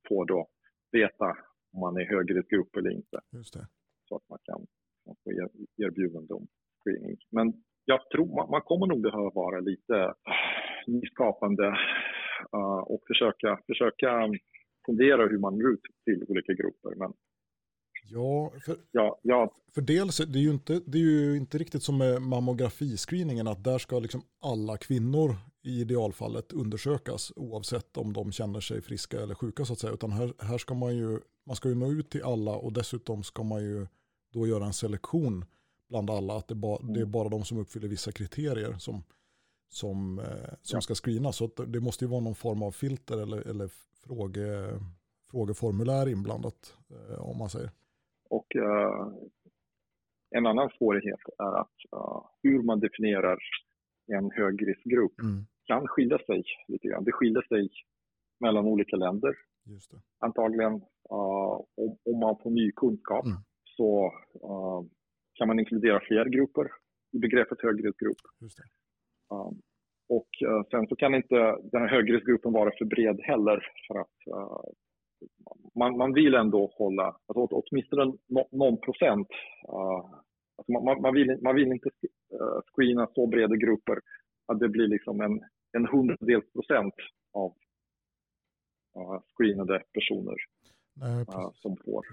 får då veta om man är högriskgrupp eller inte. Så att man kan, man få erbjudande om screening. Men jag tror man, man kommer nog behöva vara lite nyskapande uh, och försöka, försöka fundera hur man når ut till olika grupper. Men Ja, för, ja, ja. för dels det är ju inte, det är ju inte riktigt som med mammografiscreeningen att där ska liksom alla kvinnor i idealfallet undersökas oavsett om de känner sig friska eller sjuka så att säga. Utan här, här ska man ju, man ska ju nå ut till alla och dessutom ska man ju då göra en selektion bland alla. Att det, ba, det är mm. bara de som uppfyller vissa kriterier som, som, eh, som ja. ska screenas. Så det måste ju vara någon form av filter eller, eller fråge, frågeformulär inblandat eh, om man säger. Och uh, en annan svårighet är att uh, hur man definierar en högriskgrupp mm. kan skilja sig lite grann. Det skiljer sig mellan olika länder. Antagligen, uh, om, om, man får ny kunskap mm. så kan man inkludera fler grupper i begreppet högriskgrupp. och sen så kan inte den här högriskgruppen vara för bred heller för att man, man vill ändå hålla, alltså åtminstone någon procent. Uh, alltså man, man, vill, man vill inte uh, screena så breda grupper att det blir liksom en, en hundradels procent av uh, screenade personer Nej, uh, som, får,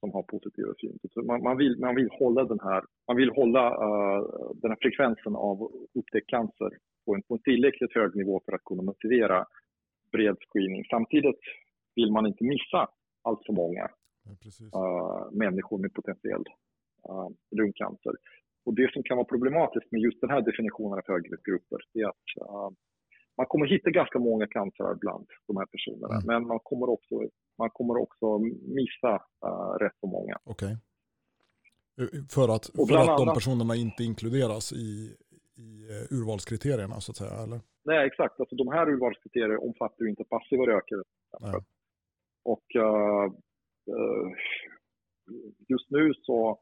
som har positiva fynd. Man, man, vill, man vill hålla den här, man vill hålla uh, den här frekvensen av upptäckt cancer på en, på en tillräckligt hög nivå för att kunna motivera bred screening. Samtidigt vill man inte missa allt för många uh, människor med potentiell uh, lungcancer. Och det som kan vara problematiskt med just den här definitionen av högriskgrupper är att man kommer hitta ganska många cancer bland de här personerna, mm. men man kommer också, man kommer också missa uh, rätt så många. Okay. För att, för att de personerna inte inkluderas i, i urvalskriterierna så att säga, eller? Nej, exakt. Alltså, de här urvalskriterierna omfattar ju inte passiva rökare. Och uh, just nu så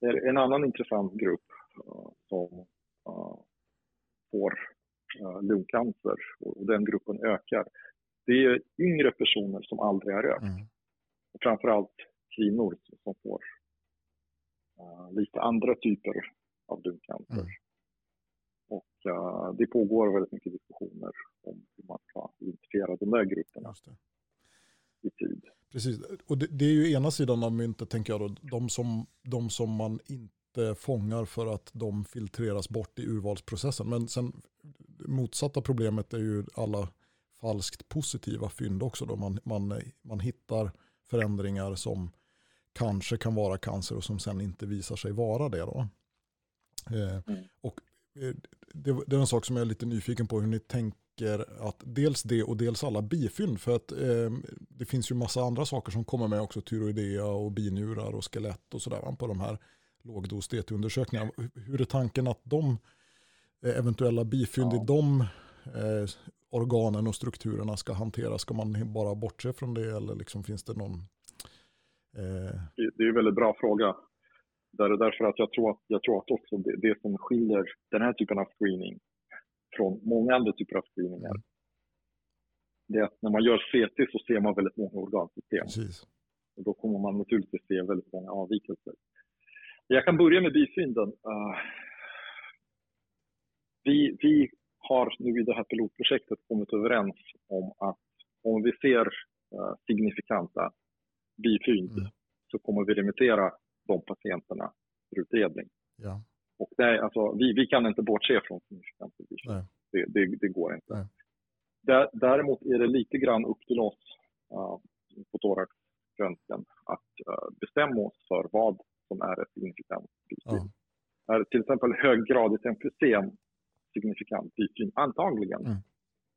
är det en annan intressant grupp som får lungcancer och den gruppen ökar. Det är yngre personer som aldrig har rökt. Mm. Och framförallt kvinnor som får lite andra typer av lungcancer. Mm. Och uh, det pågår väldigt mycket diskussioner om hur man ska identifiera de där grupperna i tid. Precis, och det, det, är ju ena sidan av myntet tänker jag då, de som, de som man inte fångar för att de filtreras bort i urvalsprocessen. Men sen motsatta problemet är ju alla falskt positiva fynd också. Då man, man, man hittar förändringar som kanske kan vara cancer och som sen inte visar sig vara det. Då. Eh, mm. Och eh, det, det, är en sak som jag är lite nyfiken på hur ni tänker tänker att dels det och dels alla bifynd. För att eh, det finns ju massa andra saker som kommer med också. Tyroidea och binjurar och skelett och sådär på de här lågdos DT-undersökningarna. Hur är tanken att de eh, eventuella bifynd ja. i de eh, organen och strukturerna ska hanteras? Ska man bara bortse från det eller liksom finns det någon? Eh... Det är en väldigt bra fråga. Därför att jag tror att, jag tror att också det, det som skiljer den här typen av screening från många andra typer av screeningar. Mm. Det är att när man gör CT så ser man väldigt många organsystem. Precis. Och då kommer man naturligtvis se väldigt många avvikelser. Jag kan börja med bifynden. Uh, vi, vi har nu i det här pilotprojektet kommit överens om att om vi ser uh, signifikanta bifynd mm. så kommer vi remittera de patienterna för utredning. Ja. Och nej, alltså, vi, vi kan inte bortse från signifikanta bifynd. Det, det, det, går inte. Däremot är det lite grann upp till oss uh, på thoraxröntgen att uh, bestämma oss för vad som är ett signifikant bifynd. Ja. Är till exempel höggradigt emfysem signifikant bifynd? Antagligen. Mm.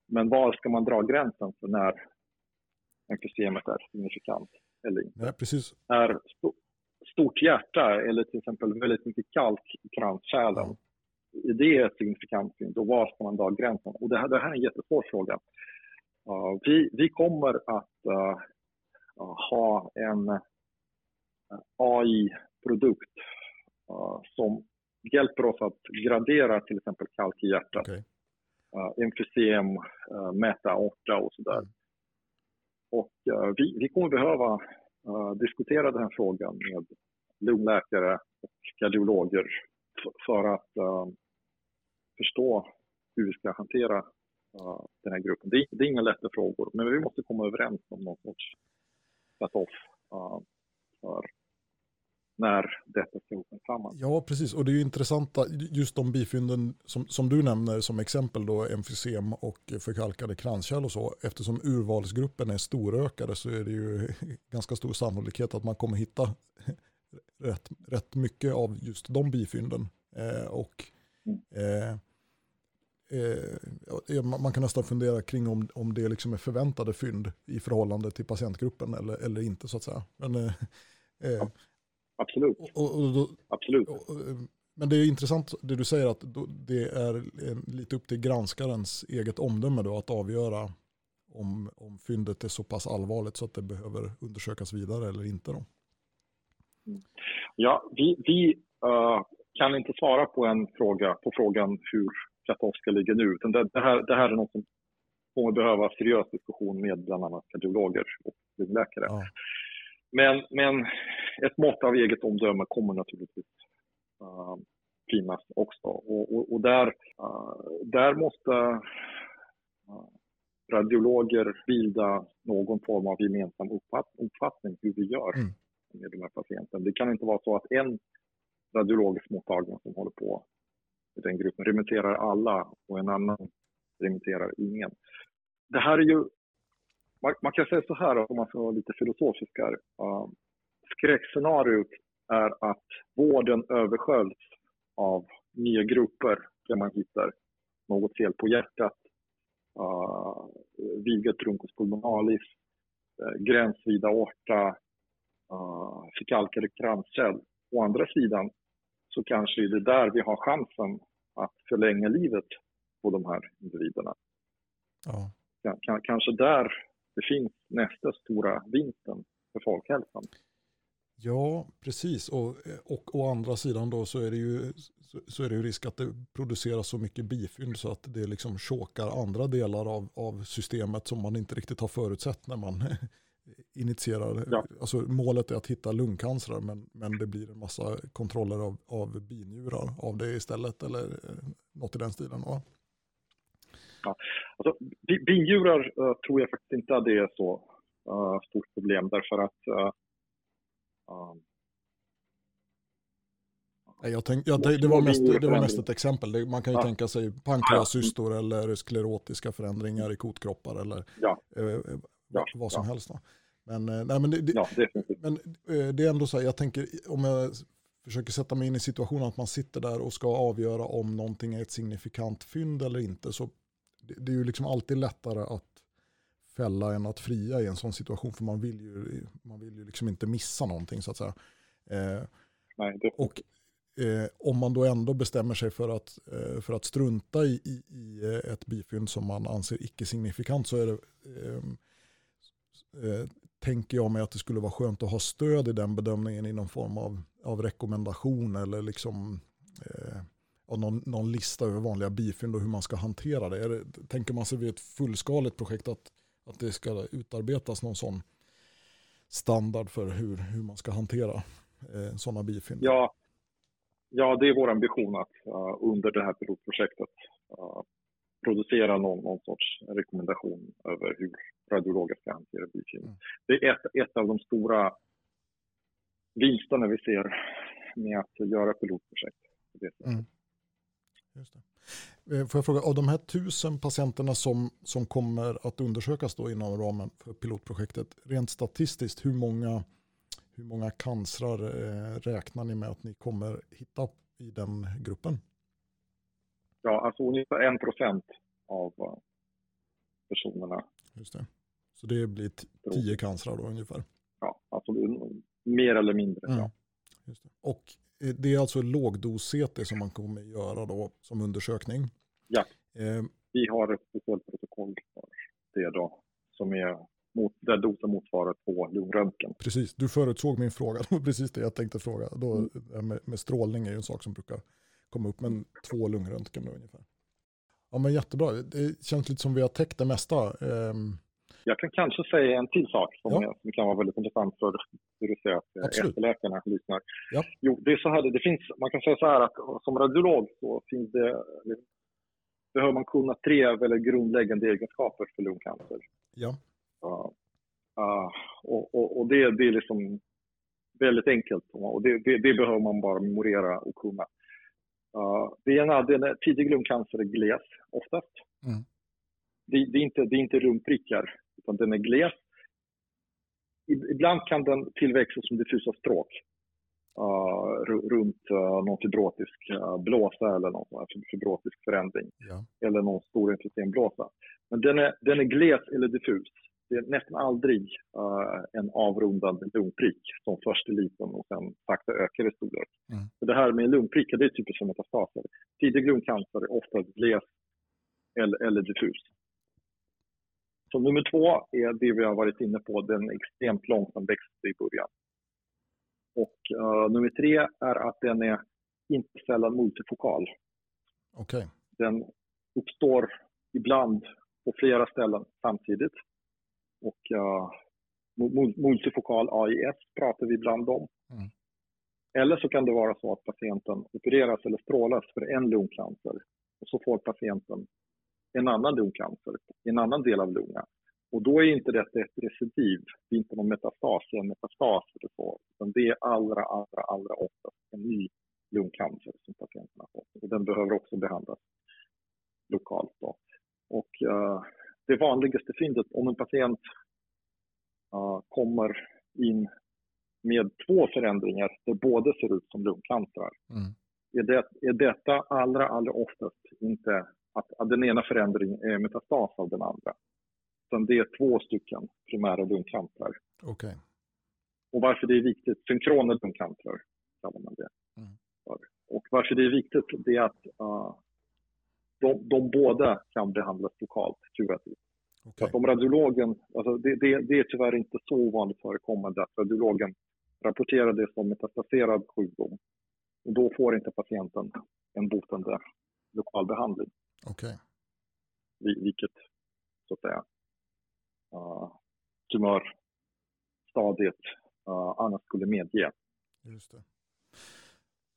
Men var ska man dra gränsen för när emfysemet är signifikant eller inte? Ja, precis. Är stort hjärta eller till exempel väldigt mycket kalk i kranskärlen ja är det ett signifikant fynd och var ska man dra gränsen? Och det här, det här är en jättesvår fråga. Uh, vi, vi kommer att uh, ha en uh, AI-produkt som hjälper oss att gradera till exempel kalk i hjärtat, okay. emfysem, mäta aorta och sådär. Mm. Och vi, vi kommer behöva diskutera den här frågan med lungläkare och kardiologer för att förstå hur vi ska hantera uh, den här gruppen. Det, det är inga lätta frågor, men vi måste komma överens om någon sorts cut-off uh, för när detta ska uppmärksammas. Ja, precis. Och det är ju intressanta, just de bifynden som, som du nämner som exempel då, emfysem och förkalkade kranskärl och så, eftersom urvalsgruppen är storökade så är det ju ganska stor sannolikhet att man kommer hitta rätt, rätt mycket av just de bifynden. Eh, och Eh, eh, man kan nästan fundera kring om, om det liksom är förväntade fynd i förhållande till patientgruppen eller, eller inte så att säga. Men, eh, eh Absolut. Och, och, och, Absolut. men det är intressant det du säger att det är lite upp till granskarens eget omdöme då att avgöra om, om fyndet är så pass allvarligt så att det behöver undersökas vidare eller inte. Då. Ja, vi, vi uh, kan inte svara på en fråga, på frågan hur Katov ska ligga nu. Utan det, det, här, det här är något som kommer behöva seriös diskussion med bland annat kardiologer och läkare. Ja. Men, men ett mått av eget omdöme kommer naturligtvis uh, finnas också. Och, och, och där, uh, där måste uh, radiologer bilda någon form av gemensam uppfattning hur vi gör mm. med de här patienterna. Det kan inte vara så att en radiologisk mottagning som håller på i den gruppen remitterar alla och en annan remitterar ingen. Det här är ju, man, kan säga så här om man ska vara lite filosofisk här. Uh, skräckscenariot är att vården översköljs av nya grupper där man hittar något fel på hjärtat, uh, vigat truncus pulmonalis, uh, gränsvida aorta, uh, förkalkade kranskärl. Å andra sidan så kanske är det där vi har chansen att förlänga livet på de här individerna. Ja. Kanske där det finns nästa stora vinsten för folkhälsan. Ja, precis. Och, och å andra sidan då så är det ju, så är det ju risk att det produceras så mycket bifynd så att det liksom chokar andra delar av, av systemet som man inte riktigt har förutsett när man initierar, ja. alltså målet är att hitta lungcancer men, men det blir en massa kontroller av, av binjurar av det istället eller eh, något i den stilen va? Ja. Alltså, binjurar uh, tror jag faktiskt inte att det är så uh, stort problem därför att uh, jag tänk, ja, det, var mest, det var mest ett exempel. Man kan ju ja. tänka sig pankreascystor eller sklerotiska förändringar i kotkroppar eller ja. eh, ja. vad som helst. Då. Men, eh, nej, men, det, men eh, det är ändå så här, jag tänker om jag försöker sätta mig in i situationen att man sitter där och ska avgöra om någonting är ett signifikant fynd eller inte. Så det, det är ju liksom alltid lättare att fälla än att fria i en sån situation. För man vill ju, man vill ju liksom inte missa någonting så att säga. Eh, Nej, och eh, om man då ändå bestämmer sig för att, eh, för att strunta i, i, i, ett bifynd som man anser icke-signifikant så är det ehm, eh, tänker jag mig att det skulle vara skönt att ha stöd i den bedömningen i någon form av, av rekommendation eller liksom eh, någon, någon, lista över vanliga bifynd och hur man ska hantera det. det. Tänker man sig vid ett fullskaligt projekt att, att det ska utarbetas någon sån standard för hur, hur man ska hantera eh, sådana bifynd? Ja, ja, det är vår ambition att uh, under det här pilotprojektet uh, producera någon, någon sorts rekommendation över hur radiologer ska hantera biofilm. Mm. Det är ett, ett av de stora vinsterna vi ser med att göra pilotprojekt. Mm. Just det. Eh, får jag fråga, av de här tusen patienterna som, som kommer att undersökas då inom ramen för pilotprojektet, rent statistiskt, hur många, hur många cancrar eh, räknar ni med att ni kommer hitta i den gruppen? Ja, alltså ungefär en procent av eh, personerna. Just det. Så det blir tio cancrar då ungefär? Ja, alltså mer eller mindre. Mm. Ja. Just det. Och det är alltså lågdos-CT som man kommer göra då som undersökning? Ja, eh, vi har ett speciellt protokoll för det då, som är mot, där dosen motsvarar två lungröntgen. Precis, du förutsåg min fråga. Det var precis det jag tänkte fråga. Då, mm. med, med, strålning är ju en sak som brukar komma upp, men två lungröntgen då ungefär. Ja men jättebra, det känns lite som vi har täckt det mesta. Um... Jag kan kanske säga en till sak som, ja. som kan vara väldigt intressant för hur du ser att efterläkarna lyssnar. Ja. Jo, det är så här, det finns, man kan säga så här att som radiolog så finns det, behöver man kunna tre väldigt grundläggande egenskaper för lungcancer. Ja. Uh, uh, och, och, och det, det är liksom väldigt enkelt och det, det, det behöver man bara memorera och kunna. Uh, det ena är tidig lungcancer är gles oftast. Mm. Det, det, är inte, det är inte rumprickar, utan den är gles. Ibland kan den tillväxa som diffusa stråk uh, runt uh, någon fibrotisk uh, blåsa eller någon fibrotisk förändring. Ja. Eller någon stor emfysemblåsa. Men den är, den är gles eller diffus det är nästan aldrig uh, en avrundad lungprick som först är liten och sen sakta ökar i storlek. Mm. Så det här med lungprickar, det är typiskt för metastaser. Tidig lungcancer är ofta gles eller, eller diffus. Så nummer två är det vi har varit inne på, den extremt långsam växt i början. Och uh, nummer tre är att den är inte sällan multifokal. Okay. Den uppstår ibland på flera ställen samtidigt och uh, multifokal AIS pratar vi ibland om. Mm. Eller så kan det vara så att patienten opereras eller strålas för en lungcancer och så får patienten en annan lungcancer i en annan del av lungan. Och då är inte detta ett recidiv, det är inte någon metastas, en metastas eller så, utan det är allra, allra, allra oftast en ny lungcancer som patienten har fått. Och den behöver också behandlas lokalt. Då. Och uh, det vanligaste fyndet om en patient uh, kommer in med två förändringar där båda ser ut som lungcancer. Mm. Är, det, är detta allra, allra oftast inte att, den ena förändringen är metastas av den andra. Utan det är två stycken primära lungcancer. Okay. Och varför det är viktigt, synkrona lungcancer kallar man det. Mm. Och varför det är viktigt, det är att uh, de, de båda kan behandlas lokalt kurativt. Okay. att om radiologen, alltså det, det, det, är tyvärr inte så ovanligt förekommande att radiologen rapporterar det som metastaserad sjukdom. Och då får inte patienten en botande lokal behandling. Okay. Vilket, så att säga, uh, tumörstadiet uh, annars skulle medge. Just det.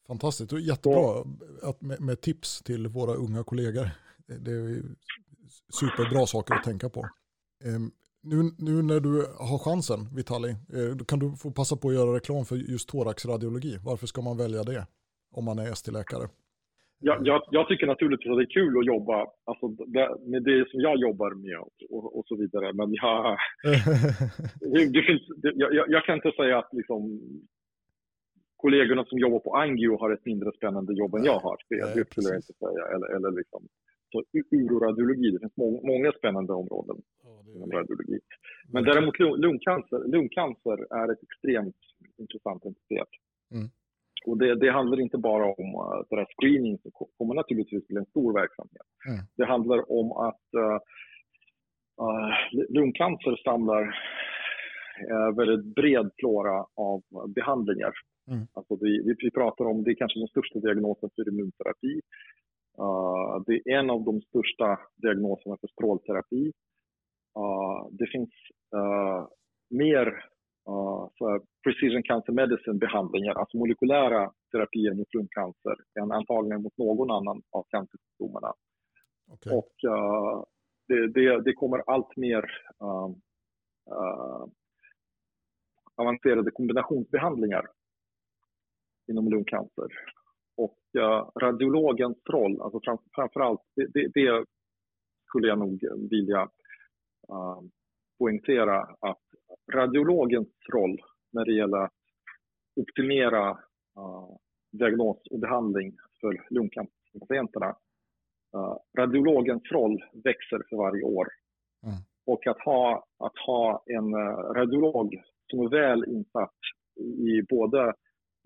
Fantastiskt och jättebra att med, med, tips till våra unga kollegor. Det är superbra saker att tänka på. Ehm, nu, nu när du har chansen, Vitali, eh, kan du få passa på att göra reklam för just thoraxradiologi. Varför ska man välja det om man är ST-läkare? Jag, jag, jag, tycker naturligtvis att det är kul att jobba alltså det, med det som jag jobbar med och, och så vidare. Men jag, det finns, jag, jag, kan inte säga att liksom, kollegorna som jobbar på Angio har ett mindre spännande jobb än jag har. Det, det skulle jag inte säga. Eller, eller liksom, så uroradiologi, det finns må många spännande områden inom radiologi. Men däremot lungcancer, lungcancer är ett extremt intressant entitet. Mm. Och det, det, handlar inte bara om att uh, screening kommer naturligtvis bli en stor verksamhet. Mm. Det handlar om att uh, lungcancer samlar uh, väldigt bred flora av behandlingar. Mm. Alltså vi, vi, pratar om, det är kanske den största diagnosen för immunterapi. Uh, det är en av de största diagnoserna för strålterapi. Uh, det finns uh, mer för precision cancer medicine behandlingar, alltså molekylära terapier mot lungcancer än antagligen mot någon annan av cancersjukdomarna. Okay. Och uh, det, det, det, kommer allt mer uh, uh, avancerade kombinationsbehandlingar inom lungcancer. Och radiologens roll, alltså fram, framförallt, det, det, det skulle jag nog vilja poängtera att radiologens roll när det gäller att optimera uh, diagnos och behandling för lungcancerpatienterna. Uh, radiologens roll växer för varje år. Mm. Och att ha, att ha en uh, radiolog som är väl insatt i både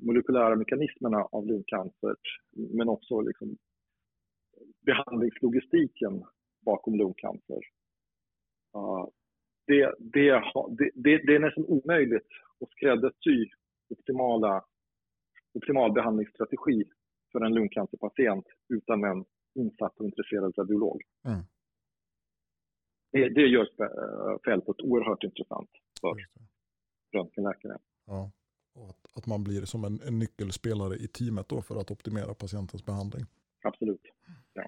molekylära mekanismerna av lungcancer men också liksom behandlingslogistiken bakom lungcancer. Uh, det, det, det, det, är nästan omöjligt att skräddarsy optimala, optimal behandlingsstrategi för en lungcancerpatient utan en insatt och intresserad radiolog. Mm. Det, det gör fältet oerhört intressant för röntgenläkare. Ja, och att, att man blir som en, en nyckelspelare i teamet då för att optimera patientens behandling. Absolut. Ja.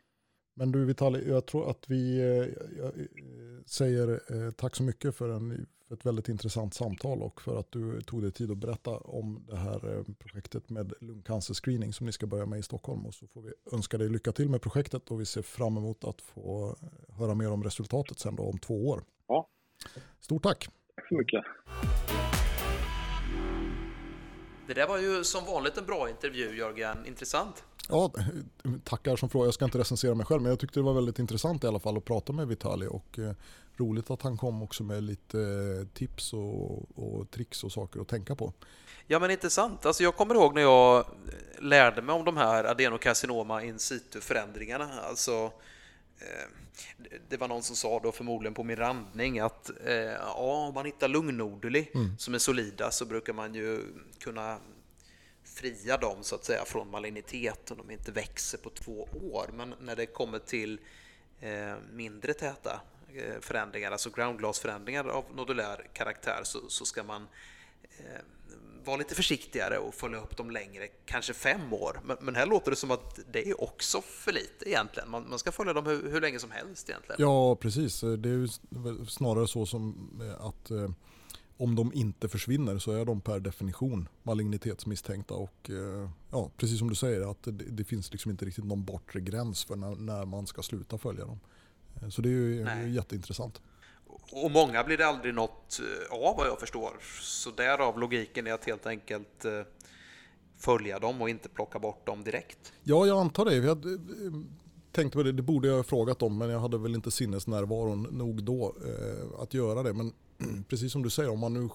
Men du Vitali, jag tror att vi eh, eh, säger eh, tack så mycket för, en, för ett väldigt intressant samtal och för att du tog dig tid att berätta om det här projektet med lungcancerscreening som ni ska börja med i Stockholm. Och så får vi önska dig lycka till med projektet och vi ser fram emot att få höra mer om resultatet sen då om två år. Ja. Stort tack! Tack så mycket! Det där var ju som vanligt en bra intervju Jörgen, intressant. Ja, tackar som fråga. Jag ska inte recensera mig själv men jag tyckte det var väldigt intressant i alla fall att prata med Vitali och eh, roligt att han kom också med lite eh, tips och, och tricks och saker att tänka på. Ja men intressant. Alltså jag kommer ihåg när jag lärde mig om de här adenokarcinoma in situ-förändringarna. Alltså, eh, det var någon som sa då förmodligen på min randning att eh, ja, om man hittar lungnoduli mm. som är solida så brukar man ju kunna fria dem så att säga från malignitet om de inte växer på två år. Men när det kommer till eh, mindre täta eh, förändringar, alltså groundglasförändringar av nodulär karaktär så, så ska man eh, vara lite försiktigare och följa upp dem längre, kanske fem år. Men, men, här låter det som att det är också för lite egentligen. Man, man ska följa dem hur, hur, länge som helst egentligen. Ja, precis. Det är snarare så som eh, att eh, om de inte försvinner så är de per definition malignitetsmisstänkta. Och eh, ja, precis som du säger, att det, det finns liksom inte riktigt någon bortre gräns för när, när man ska sluta följa dem. Eh, så det är ju Nej. jätteintressant. Och många blir det aldrig något eh, av vad jag förstår. Så därav logiken är att helt enkelt följa dem och inte plocka bort dem direkt. Ja, jag antar det. Tänkte på det, det borde jag ha frågat om men jag hade väl inte sinnesnärvaron nog då eh, att göra det. Men precis som du säger, om man nu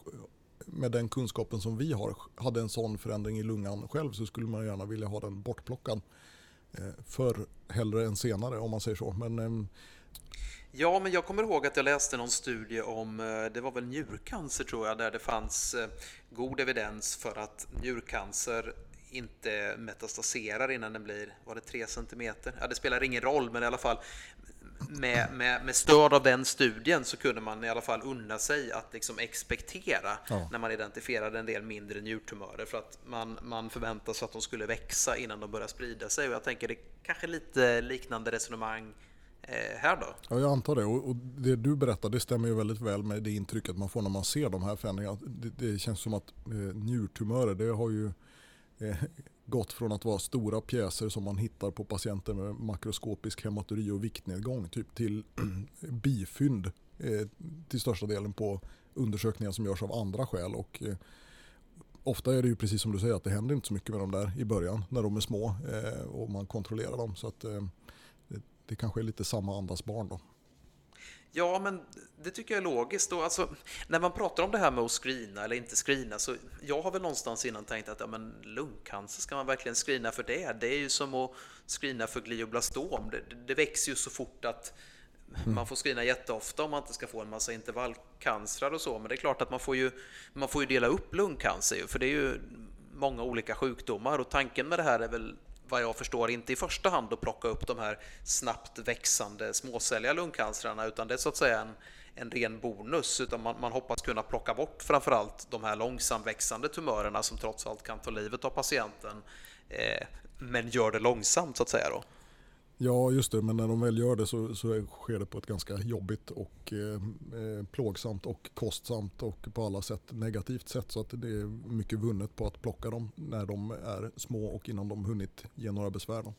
med den kunskapen som vi har hade en sån förändring i lungan själv så skulle man gärna vilja ha den bortplockad. Eh, förr hellre än senare om man säger så. Men, eh, Ja, men jag kommer ihåg att jag läste någon studie om, eh, det var väl njurcancer tror jag, där det fanns eh, god evidens för att njurcancer inte metastaserar innan den blir, var det 3 cm? Ja, det spelar ingen roll, men i alla fall med, med, med, stöd av den studien så kunde man i alla fall unna sig att liksom expektera ja. när man identifierade en del mindre njurtumörer för att man, man sig att de skulle växa innan de börjar sprida sig. Och jag tänker det är kanske lite liknande resonemang eh, här då? Ja, jag antar det. Och, det du berättar det stämmer ju väldigt väl med det intrycket man får när man ser de här förändringarna. Det, det känns som att eh, njurtumörer, det har ju Eh, gått från att vara stora pjäser som man hittar på patienter med makroskopisk hematuri och viktnedgång typ till bifynd eh, till största delen på undersökningar som görs av andra skäl. Och, eh, ofta är det ju precis som du säger att det händer inte så mycket med dem där i början när de är små och man kontrollerar dem. Så att, det, det kanske är lite samma andas barn då. Ja, men det tycker jag är logiskt. Och alltså, när man pratar om det här med att screena eller inte screena, så jag har väl någonstans innan tänkt att ja, men lungcancer, ska man verkligen screena för det? Det är ju som att screena för glioblastom. Det, det växer ju så fort att mm. man får screena jätteofta om man inte ska få en massa intervallcancer och så. Men det är klart att man får ju, man får ju dela upp lungcancer, för det är ju många olika sjukdomar och tanken med det här är väl vad jag förstår inte i första hand att plocka upp de här snabbt växande småcelliga lungcancerna utan det är så att säga en, en ren bonus utan man, man hoppas kunna plocka bort framförallt de här långsamväxande tumörerna som trots allt kan ta livet av patienten eh, men gör det långsamt så att säga då. Ja, just det. Men när de väl gör det så, så sker det på ett ganska jobbigt och eh, eh, plågsamt och kostsamt och på alla sätt negativt sätt. Så att det är mycket vunnet på att plocka dem när de är små och innan de hunnit ge några besvär. Då.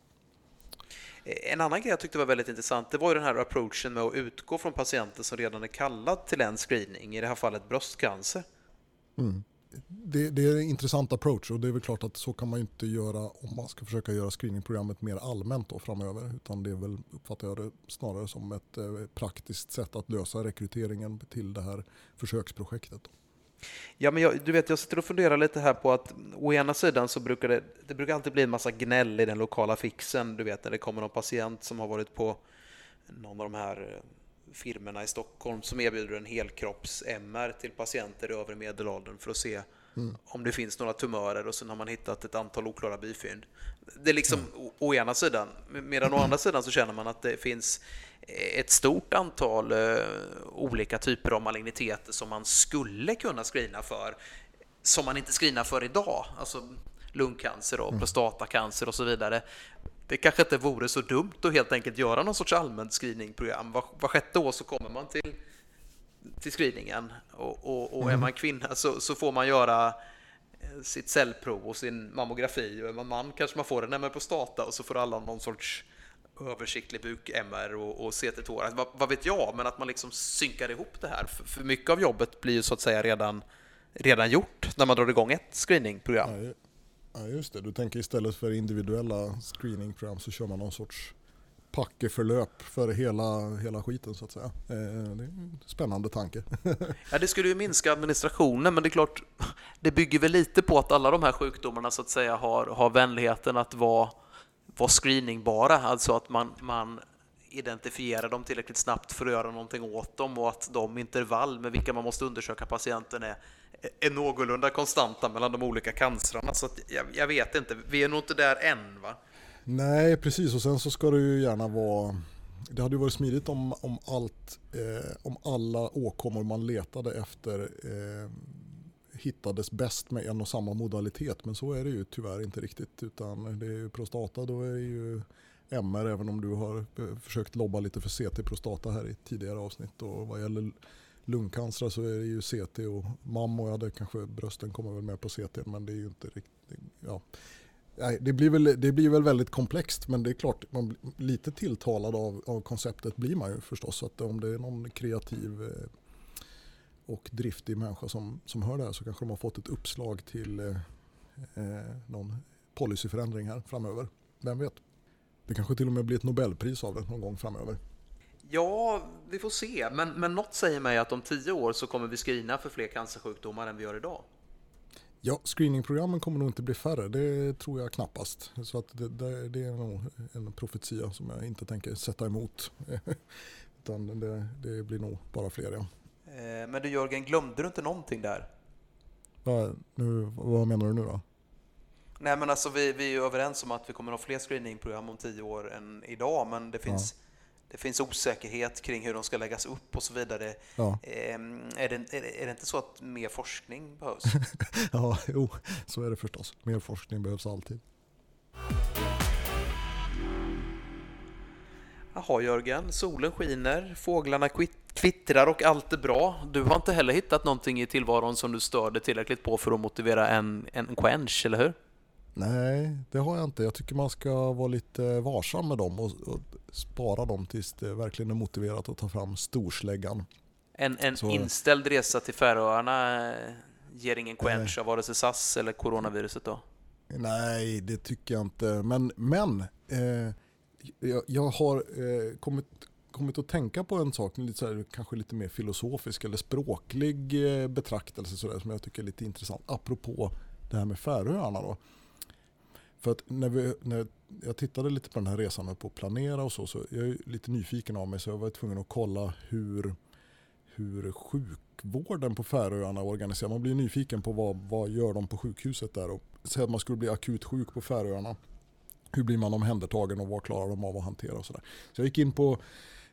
En annan grej jag tyckte var väldigt intressant, det var ju den här approachen med att utgå från patienter som redan är kallad till en screening, i det här fallet bröstcancer. Mm det, det, är en intressant approach och det är väl klart att så kan man inte göra om man ska försöka göra screeningprogrammet mer allmänt då framöver. Utan det är väl, uppfattar jag det snarare som ett eh, praktiskt sätt att lösa rekryteringen till det här försöksprojektet. Ja, men jag, du vet, jag sitter och funderar lite här på att å ena sidan så brukar det, det brukar alltid bli en massa gnäll i den lokala fixen. Du vet när det kommer någon patient som har varit på någon av de här eh, eh, firmorna i Stockholm som erbjuder en helkropps-MR till patienter i övre medelåldern för att se mm. om det finns några tumörer och sen har man hittat ett antal oklara bifynd. Det är liksom mm. å, å ena sidan, medan å andra sidan så känner man att det finns ett stort antal uh, olika typer av maligniteter som man skulle kunna screena för, som man inte screenar för idag. Alltså lungcancer och mm. prostatacancer och så vidare det kanske inte vore så dumt att helt enkelt göra någon sorts allmänt screeningprogram. Var, var sjätte år så kommer man till, till screeningen och, och, och mm. är man kvinna så, så, får man göra eh, sitt cellprov och sin mammografi och är man man kanske man får en MR prostata och så får alla någon sorts översiktlig buk-MR och, och CT-tår. Vad, vad, vet jag, men att man liksom synkar ihop det här. För, för mycket av jobbet blir ju så att säga redan, redan gjort när man drar igång ett screeningprogram. Ja, Ja just det, du tänker istället för individuella screeningprogram så kör man någon sorts packeförlöp för hela, hela skiten så att säga. Eh, det är en spännande tanke. ja, det skulle ju minska administrationen men det är klart, det bygger väl lite på att alla de här sjukdomarna så att säga har, har vänligheten att vara, vara screeningbara, alltså att man, man identifierar dem tillräckligt snabbt för att göra någonting åt dem och att de intervall med vilka man måste undersöka patienten är är någorlunda konstanta mellan de olika cancrarna. Så jag, jag, vet inte, vi är nog inte där än va? Nej, precis. Och sen så ska det ju gärna vara... Det hade ju varit smidigt om, om, allt, eh, om alla åkommor man letade efter eh, hittades bäst med en och samma modalitet. Men så är det ju tyvärr inte riktigt. Utan det är ju prostata, då är det ju MR, även om du har eh, försökt lobba lite för CT prostata här i tidigare avsnitt. Och vad gäller lungcancer så är det ju CT och mammo, ja det kanske brösten kommer väl med på CT men det är ju inte riktigt, ja. Det blir, väl, det blir väl väldigt komplext men det är klart, man lite tilltalad av, av konceptet blir man ju förstås. Så att om det är någon kreativ eh, och driftig människa som, som hör det här så kanske de har fått ett uppslag till eh, eh någon policyförändring här framöver. Vem vet? Det kanske till och med blir ett Nobelpris av det någon gång framöver. Ja, vi får se. Men, men något säger mig att om tio år så kommer vi screena för fler cancersjukdomar än vi gör idag. Ja, screeningprogrammen kommer nog inte bli färre. Det tror jag knappast. Så att det, det, det är nog en profetia som jag inte tänker sätta emot. Utan det, det, blir nog bara fler. Ja. Eh, men du Jörgen, glömde du inte någonting där? Va, nu, vad menar du nu då? Nej men alltså vi, vi är överens om att vi kommer att ha fler screeningprogram om tio år än idag, men det finns ja det finns osäkerhet kring hur de ska läggas upp och så vidare. Ja. Ehm, är, det, är, det, är, det, inte så att mer forskning behövs? ja, jo, så är det förstås. Mer forskning behövs alltid. Jaha Jörgen, solen skiner, fåglarna kvittrar och allt är bra. Du har inte heller hittat någonting i tillvaron som du störde tillräckligt på för att motivera en, en quench, eller hur? Nej, det har jag inte. Jag tycker man ska vara lite varsam med dem och, och spara dem tills det verkligen är motiverat att ta fram storsläggan. En, en Så... inställd resa till Färöarna ger ingen quench av vare sig SAS eller coronaviruset då? Nej, det tycker jag inte. Men, men eh, jag, jag, har eh, kommit, kommit att tänka på en sak, lite så här, kanske lite mer filosofisk eller språklig eh, betraktelse så där, som jag tycker är lite intressant. Apropå det här med Färöarna då. För att när, vi, när jag tittade lite på den här resan och på att planera och så, så jag är lite nyfiken av mig så jag var tvungen att kolla hur, hur sjukvården på Färöarna organiserar. Man blir nyfiken på vad, vad gör de på sjukhuset där. Och säg att man skulle bli akut sjuk på Färöarna. Hur blir man omhändertagen och vad klarar de av att hantera och sådär. Så jag gick in på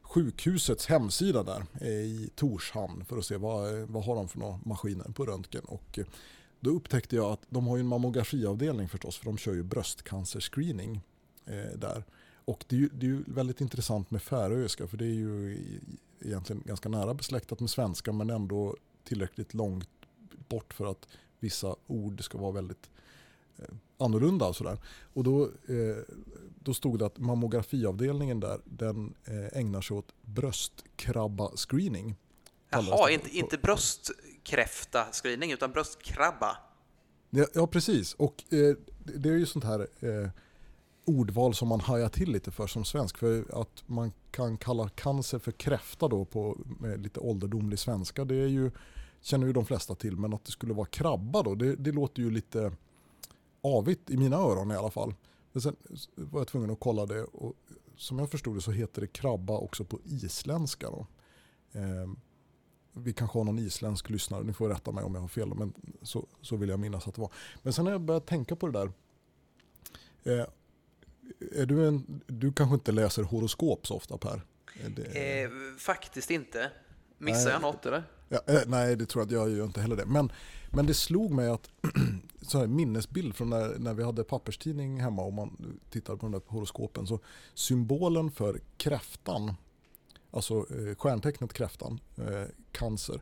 sjukhusets hemsida där eh, i Torshamn för att se vad, vad har de för några maskiner på röntgen. Och eh, då upptäckte jag att de har en mammografiavdelning förstås, för de kör ju bröstcancerscreening eh, där. och det är, ju, det är ju väldigt intressant med färöiska för det är ju egentligen ganska nära besläktat med svenska men ändå tillräckligt långt bort för att vissa ord ska vara väldigt eh, annorlunda. Och, sådär. och då, eh, då stod det att mammografiavdelningen där den eh, ägnar sig åt bröstkrabba-screening. Jaha, inte, inte bröstkräfta-screening utan bröstkrabba. Ja, ja precis. Och eh, det är ju sånt här eh, ordval som man hajar till lite för som svensk. För att man kan kalla cancer för kräfta då på med lite ålderdomlig svenska. Det är ju, känner ju de flesta till. Men att det skulle vara krabba då, det, det låter ju lite avigt i mina öron i alla fall. Men sen var jag tvungen att kolla det och som jag förstod det så heter det krabba också på isländska. Då. Ehm, vi kanske har någon isländsk lyssnare, ni får rätta mig om jag har fel, men så, så vill jag minnas att det var. Men sen har jag börjat tänka på det där. Eh, är du, en, du kanske inte läser horoskop så ofta Per? Det... Eh, faktiskt inte. Missar nej, jag något eller? Ja, eh, nej, det tror jag att jag gör inte heller det. Men, men det slog mig att så här minnesbild från när, när vi hade papperstidning hemma och man tittade på de där horoskopen. Så symbolen för kräftan, alltså eh, stjärntecknet kräftan, eh, cancer.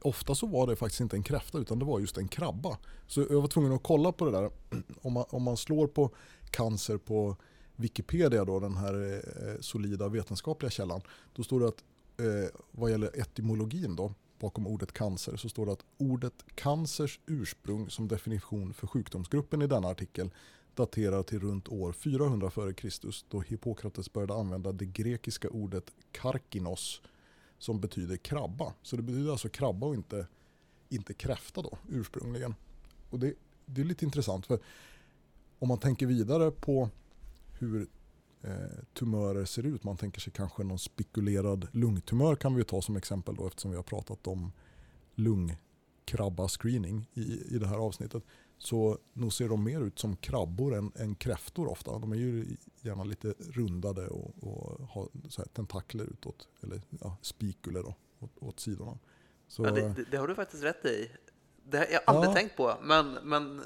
Ofta så var det faktiskt inte en kräfta utan det var just en krabba. Så jag var tvungen att kolla på det där. Om man, om man slår på cancer på Wikipedia, då, den här eh, solida vetenskapliga källan, då står det att eh, vad gäller etymologin då, bakom ordet cancer så står det att ordet cancers ursprung som definition för sjukdomsgruppen i denna artikel daterar till runt år 400 f.Kr. då Hippokrates började använda det grekiska ordet karkinos som betyder krabba. Så det betyder alltså krabba och inte, inte kräfta då ursprungligen. Och det, det är lite intressant för om man tänker vidare på hur eh, tumörer ser ut, man tänker sig kanske någon spekulerad lungtumör kan vi ta som exempel då eftersom vi har pratat om lungkrabba-screening i, i det här avsnittet. Så nog ser de mer ut som krabbor än, än kräftor ofta. De är ju gärna lite rundade och, och har tentakler utåt, eller ja, spikuler då, åt, åt sidorna. Så, ja, det, det, har du faktiskt rätt i. Det har jag aldrig ja. tänkt på, men, men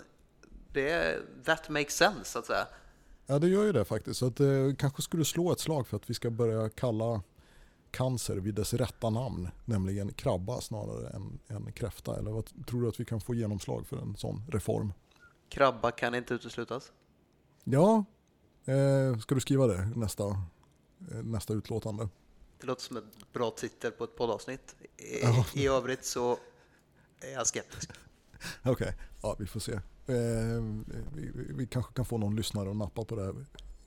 det, that makes sense så att säga. Ja det gör ju det faktiskt. Så att eh, kanske skulle slå ett slag för att vi ska börja kalla cancer vid dess rätta namn, nämligen krabba snarare än, än kräfta. Eller vad tror du att vi kan få genomslag för en sån reform? Krabba kan inte uteslutas? Ja, eh, ska du skriva det nästa, eh, nästa utlåtande? Det låter som ett bra titel på ett poddavsnitt. I, ja. i övrigt så är jag skeptisk. Okej, okay. ja vi får se. Eh, vi, vi, kanske kan få någon lyssnare att nappa på det här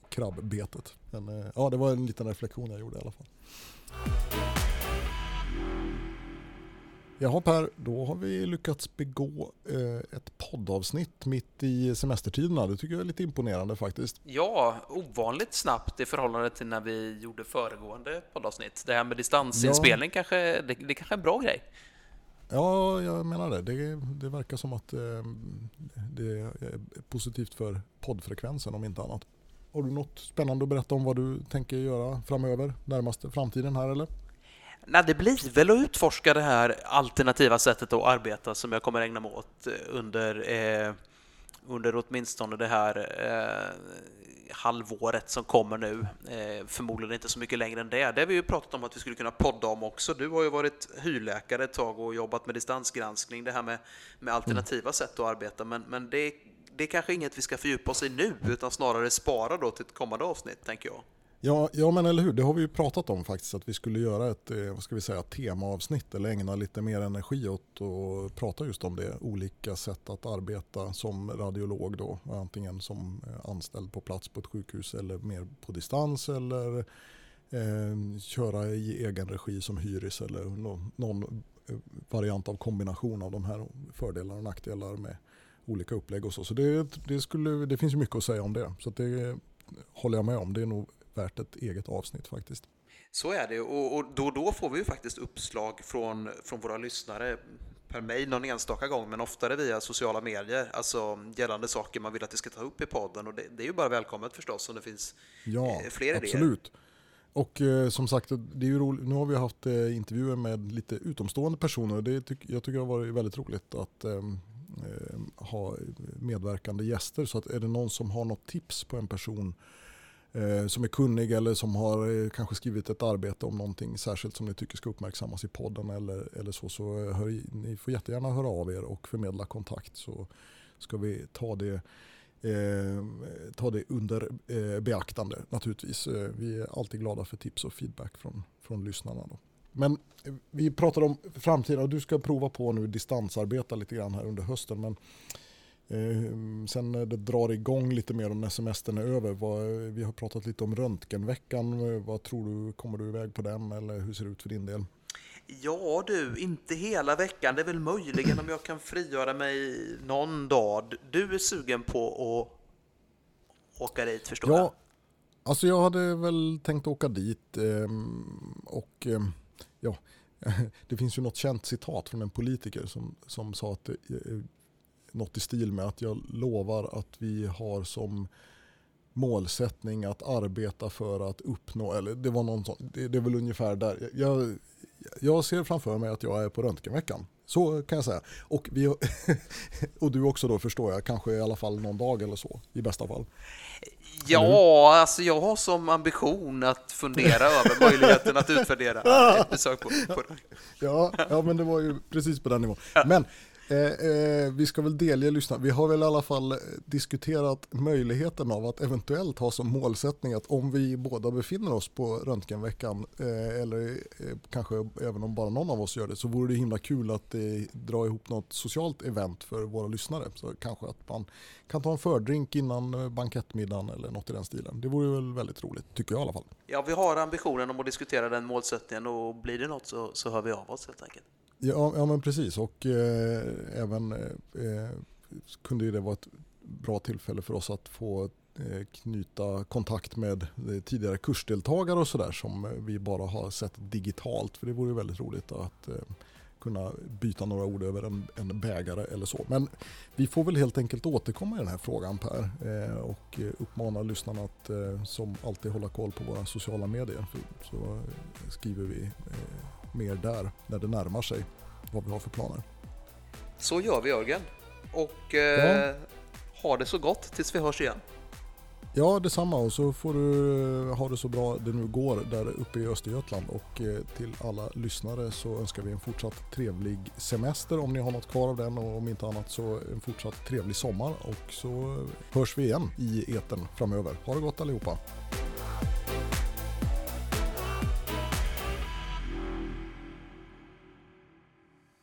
krabbbetet. Men eh, ja, det var en liten reflektion jag gjorde i alla fall. Jaha Per, då har vi lyckats begå eh, ett poddavsnitt mitt i semestertiderna. Det tycker jag är lite imponerande faktiskt. Ja, ovanligt snabbt i förhållande till när vi gjorde föregående poddavsnitt. Det här med distansinspelning ja. kanske, det, det kanske är en bra grej. Ja, jag menar det. Det, det verkar som att eh, det är positivt för poddfrekvensen om inte annat. Har du något spännande att berätta om vad du tänker göra framöver, närmaste framtiden här eller? Nej, det blir väl att utforska det här alternativa sättet att arbeta som jag kommer ägna mig åt eh, under, eh, under åtminstone det här eh, halvåret som kommer nu. Eh, förmodligen inte så mycket längre än det. Det har vi ju pratat om att vi skulle kunna podda om också. Du har ju varit hyrläkare ett tag och jobbat med distansgranskning, det här med, med alternativa sätt att arbeta. Men, men det, det är kanske inget vi ska fördjupa oss i nu, utan snarare spara då till ett kommande avsnitt, tänker jag. Ja, ja, men eller hur. Det har vi ju pratat om faktiskt. Att vi skulle göra ett eh, vad ska vi säga, temaavsnitt eller ägna lite mer energi åt och prata just om det. Olika sätt att arbeta som radiolog då. Antingen som eh, anställd på plats på ett sjukhus eller mer på distans eller eh, köra i egen regi som hyris eller någon, någon variant av kombination av de här fördelar och nackdelar med olika upplägg och så. Så det, det, skulle, det finns mycket att säga om det. Så det håller jag med om. Det är nog värt ett eget avsnitt faktiskt. Så är det och, och då och då får vi ju faktiskt uppslag från, från våra lyssnare per mejl någon enstaka gång, men oftare via sociala medier, alltså gällande saker man vill att vi ska ta upp i podden. Och det, det är ju bara välkommet förstås om det finns ja, eh, fler idéer. Absolut. Och eh, som sagt, det är ju roligt. nu har vi haft eh, intervjuer med lite utomstående personer. Det tyck, jag tycker det har varit väldigt roligt att eh, Eh, ha medverkande gäster. Så att är det någon som har något tips på en person eh, som är kunnig eller som har eh, kanske skrivit ett arbete om någonting särskilt som ni tycker ska uppmärksammas i podden eller, eller så, så hör, ni får jättegärna höra av er och förmedla kontakt så ska vi ta det Eh, ta det under eh, beaktande naturligtvis. Eh, vi är alltid glada för tips och feedback från, från lyssnarna. Då. Men eh, vi pratar om framtiden och du ska prova på nu distansarbeta lite grann här under hösten. Men eh, sen när det drar igång lite mer och när semestern är över. Vad, vi har pratat lite om röntgenveckan. Vad tror du, kommer du iväg på den eller hur ser det ut för din del? Ja du, inte hela veckan. Det är väl möjligen om jag kan frigöra mig någon dag. Du är sugen på att åka dit förstår ja, jag? Alltså jag hade väl tänkt åka dit ehm, och ehm, ja, det finns ju något känt citat från en politiker som, som sa att det, något i stil med att jag lovar att vi har som målsättning att arbeta för att uppnå, eller det var någon sån, det, det är väl ungefär där. Jag, jag ser framför mig att jag är på röntgenveckan. Så kan jag säga. Och, vi, och du också då förstår jag, kanske i alla fall någon dag eller så i bästa fall. Ja, alltså jag har som ambition att fundera över möjligheten att utvärdera ett besök på, på ja, ja, men det var ju precis på den nivån. Men Eh, eh, vi ska väl delge lyssna. Vi har väl i alla fall eh, diskuterat möjligheten av att eventuellt ha som målsättning att om vi båda befinner oss på röntgenveckan eh, eller eh, kanske även om bara någon av oss gör det så vore det himla kul att eh, dra ihop något socialt event för våra lyssnare. Så kanske att man kan ta en fördrink innan eh, bankettmiddagen eller något i den stilen. Det vore väl väldigt roligt, tycker jag i alla fall. Ja, vi har ambitionen om att diskutera den målsättningen och blir det något så, så hör vi av oss helt enkelt. Ja, ja men precis och eh, även eh, eh, kunde ju det vara ett bra tillfälle för oss att få eh, knyta kontakt med eh, tidigare kursdeltagare och sådär som vi bara har sett digitalt. För det vore väldigt roligt att kunna byta några ord över en, en bägare eller så. Men vi får väl helt enkelt återkomma i den här frågan Per och uppmana lyssnarna att som alltid hålla koll på våra sociala medier. Så, skriver vi mer där när det närmar sig vad vi har för planer. Så gör vi Jörgen. Och eh, ja. ha det så gott tills vi hörs igen. Ja, detsamma och så får du ha det så bra det nu går där uppe i Östergötland och eh, till alla lyssnare så önskar vi en fortsatt trevlig semester om ni har något kvar av den och om inte annat så en fortsatt trevlig sommar och så hörs vi igen i eten framöver. Ha det gott allihopa!